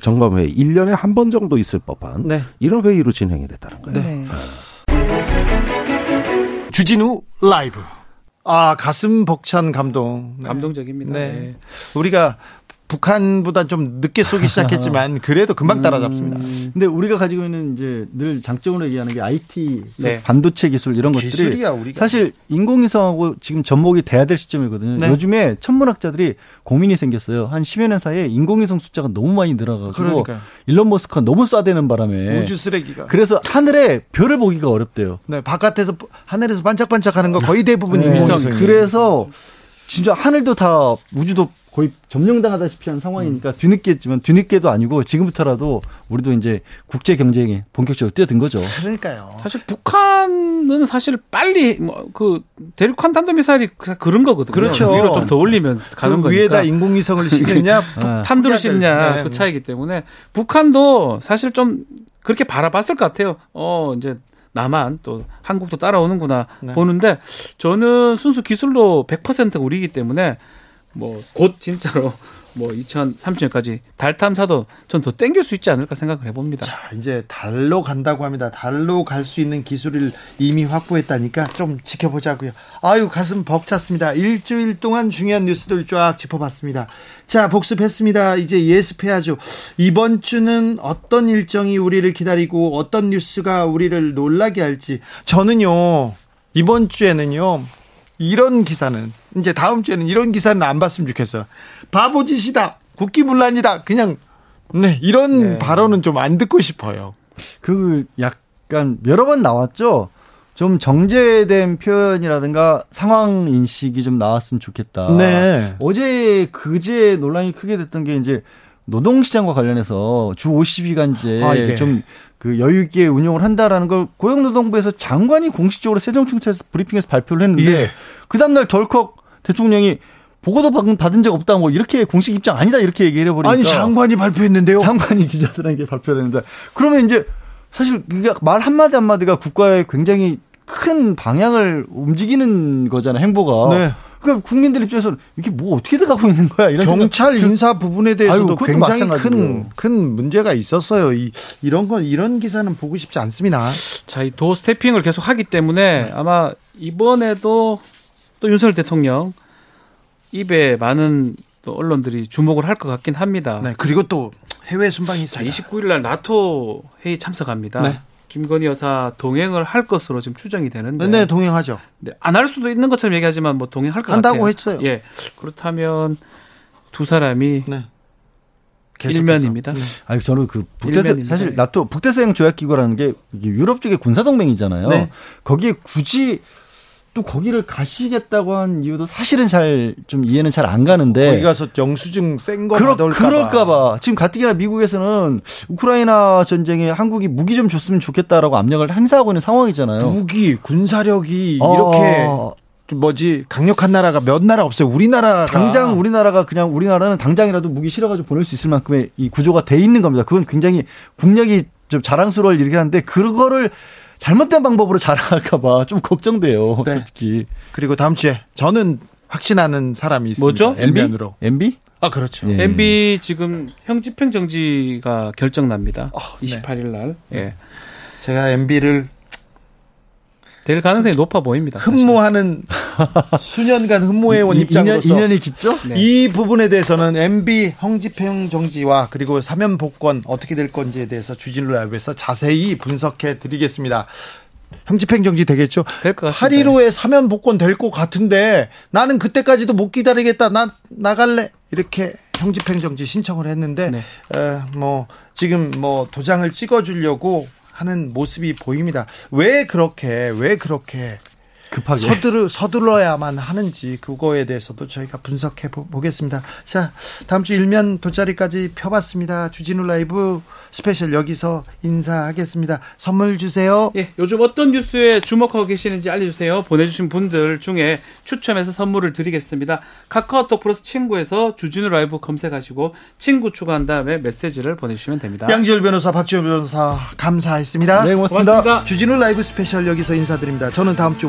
S7: 점검 회의 1년에 한 번 정도 있을 법한
S1: 네.
S7: 이런 회의로 진행이 됐다는 거예요.
S8: 네.
S1: 주진우 라이브. 아 가슴 벅찬 감동. 네.
S3: 감동적입니다.
S1: 네.
S3: 네.
S1: 우리가 북한보다 좀 늦게 쏘기 시작했지만 그래도 금방 따라잡습니다.
S2: 근데 우리가 가지고 있는 이제 늘 장점으로 얘기하는 게 IT,
S3: 네.
S2: 반도체 기술 이런 것들이
S1: 기술이야 우리가.
S2: 사실 인공위성하고 지금 접목이 돼야 될 시점이거든요.
S1: 네.
S2: 요즘에 천문학자들이 고민이 생겼어요. 한 10여 년 사이에 인공위성 숫자가 너무 많이 늘어가지고
S1: 그러니까요.
S2: 일론 머스크가 너무 쏴대는 바람에
S1: 우주 쓰레기가.
S2: 그래서 하늘에 별을 보기가 어렵대요.
S1: 네, 바깥에서 하늘에서 반짝반짝하는 거 거의 대부분
S2: 네.
S1: 인공위성이에요.
S2: 그래서 진짜 하늘도 다 우주도 거의 점령당하다시피 한 상황이니까 뒤늦게지만 뒤늦게도 아니고 지금부터라도 우리도 이제 국제 경쟁에 본격적으로 뛰어든 거죠.
S1: 그러니까요.
S3: 사실 북한은 사실 빨리 뭐 그 대륙간 단도 미사일이 그냥 그런 거거든요.
S1: 그렇죠.
S3: 위로 좀 더 올리면 가는
S1: 그
S3: 거니까.
S1: 위에다 인공위성을 싣느냐,
S2: 아.
S3: 탄두를. 싣냐
S1: 네.
S3: 그 차이기 때문에 북한도 사실 좀 그렇게 바라봤을 것 같아요. 어 이제 나만 또 한국도 따라오는구나
S1: 네.
S3: 보는데 저는 순수 기술로 100% 우리이기 때문에 뭐 곧 진짜로 뭐 2030년까지 달 탐사도 전 더 땡길 수 있지 않을까 생각을 해봅니다.
S1: 자, 이제 달로 간다고 합니다. 달로 갈 수 있는 기술을 이미 확보했다니까 좀 지켜보자고요. 아유, 가슴 벅찼습니다. 일주일 동안 중요한 뉴스들 쫙 짚어봤습니다. 자, 복습했습니다. 이제 예습해야죠. 이번 주는 어떤 일정이 우리를 기다리고 어떤 뉴스가 우리를 놀라게 할지. 저는요, 이번 주에는요, 이런 기사는, 이제 다음 주에는 이런 기사는 안 봤으면 좋겠어. 바보짓이다. 국기문란이다. 그냥, 네, 이런
S3: 네.
S1: 발언은 좀 안 듣고 싶어요.
S2: 그 약간 여러 번 나왔죠. 좀 정제된 표현이라든가 상황 인식이 좀 나왔으면 좋겠다.
S1: 네.
S2: 어제 그제 논란이 크게 됐던 게 이제 노동시장과 관련해서 주 50시간제
S1: 아, 이게.
S2: 좀그 여유 있게 운영을 한다라는 걸 고용노동부에서 장관이 공식적으로 세종청사에서 브리핑에서 발표를 했는데
S1: 예.
S2: 그 다음날 덜컥 대통령이 보고도 받은, 적 없다 뭐 이렇게 공식 입장 아니다 이렇게 얘기를 해버리니까
S1: 아니 장관이 발표했는데요.
S2: 장관이 기자들에게 발표를 했는데 그러면 이제 사실 말 한마디 한마디가 국가의 굉장히 큰 방향을 움직이는 거잖아요 행보가
S1: 네.
S2: 그러니까 국민들 입장에서는 이게 뭐 어떻게 돼가고 있는 거야 이런
S1: 경찰
S2: 생각 들-
S1: 인사 부분에 대해서도
S2: 아유,
S1: 굉장히. 큰, 큰 문제가 있었어요. 이, 이런 건, 이런 기사는 보고 싶지 않습니다.
S3: 자, 이 도 스태핑을 계속 하기 때문에 아마 이번에도 또 윤석열 대통령 입에 많은 또 언론들이 주목을 할 것 같긴 합니다.
S1: 네. 그리고 또 해외 순방이
S3: 자,
S1: 있습니다.
S3: 29일 날 나토 회의 참석합니다.
S1: 네.
S3: 김건희 여사 동행을 할 것으로 지금 추정이 되는데
S1: 네, 동행하죠.
S3: 안할 수도 있는 것처럼 얘기하지만 뭐 동행할 것
S1: 한다고
S3: 같아요.
S1: 했어요.
S3: 예. 그렇다면 두 사람이
S1: 네.
S3: 일면입니다.
S1: 네.
S2: 아니 저는 그 북대서. 사실 나토 북대서양 조약 기구라는 게 이게 유럽 쪽의 군사 동맹이잖아요.
S1: 네.
S2: 거기에 굳이 또 거기를 가시겠다고 한 이유도 사실은 잘 좀 이해는 잘 안 가는데
S1: 거기 가서 영수증 센거
S2: 그러, 그럴까봐 지금 가뜩이나 미국에서는 우크라이나 전쟁에 한국이 무기 좀 줬으면 좋겠다라고 압력을 행사하고 있는 상황이잖아요.
S1: 무기, 군사력이
S2: 어,
S1: 이렇게 좀 뭐지 강력한 나라가 몇 나라 없어요. 우리나라가
S2: 당장 우리나라가 그냥 우리나라는 당장이라도 무기 실어가지고 보낼 수 있을 만큼의 이 구조가 돼 있는 겁니다. 그건 굉장히 국력이 좀 자랑스러울 일이긴 한데 그거를 잘못된 방법으로 자랑할까봐 좀 걱정돼요.
S1: 네.
S2: 솔직히.
S1: 그리고 다음 주에 저는 확신하는 사람이 있습니다.
S3: 뭐죠?
S1: 엘면으로.
S2: MB?
S1: 아 그렇죠.
S2: 예.
S3: MB 지금 형 집행 정지가 결정납니다.
S1: 네.
S3: 28일 날. 예.
S1: 제가 MB를
S3: 될 가능성이 높아 보입니다.
S1: 흠모하는 수년간 흠모해온
S2: 이-
S1: 입장으로서
S2: 인연, 인연이 깊죠?
S3: 네.
S1: 이 부분에 대해서는 MB 형집행 정지와 그리고 사면 복권 어떻게 될 건지에 대해서 주진우 라이브에서 자세히 분석해 드리겠습니다. 형집행 정지 되겠죠?
S3: 될 것 같습니다.
S1: 8.15에 사면 복권 될 것 같은데 나는 그때까지도 못 기다리겠다. 나 나갈래. 이렇게 형집행 정지 신청을 했는데
S3: 네.
S1: 에, 뭐 지금 뭐 도장을 찍어 주려고 하는 모습이 보입니다. 왜 그렇게 왜 그렇게
S2: 급하게.
S1: 서두르, 서둘러야만 하는지 그거에 대해서도 저희가 분석해 보, 보겠습니다. 자, 다음 주 일면 돗자리까지 펴봤습니다. 주진우 라이브 스페셜 여기서 인사하겠습니다. 선물 주세요.
S3: 예, 요즘 어떤 뉴스에 주목하고 계시는지 알려주세요. 보내주신 분들 중에 추첨해서 선물을 드리겠습니다. 카카오톡 플러스 친구에서 주진우 라이브 검색하시고 친구 추가한 다음에 메시지를 보내주시면 됩니다.
S1: 양지열 변호사, 박지원 변호사 감사했습니다.
S2: 네, 고맙습니다.
S3: 고맙습니다.
S1: 주진우 라이브 스페셜 여기서 인사드립니다. 저는 다음 주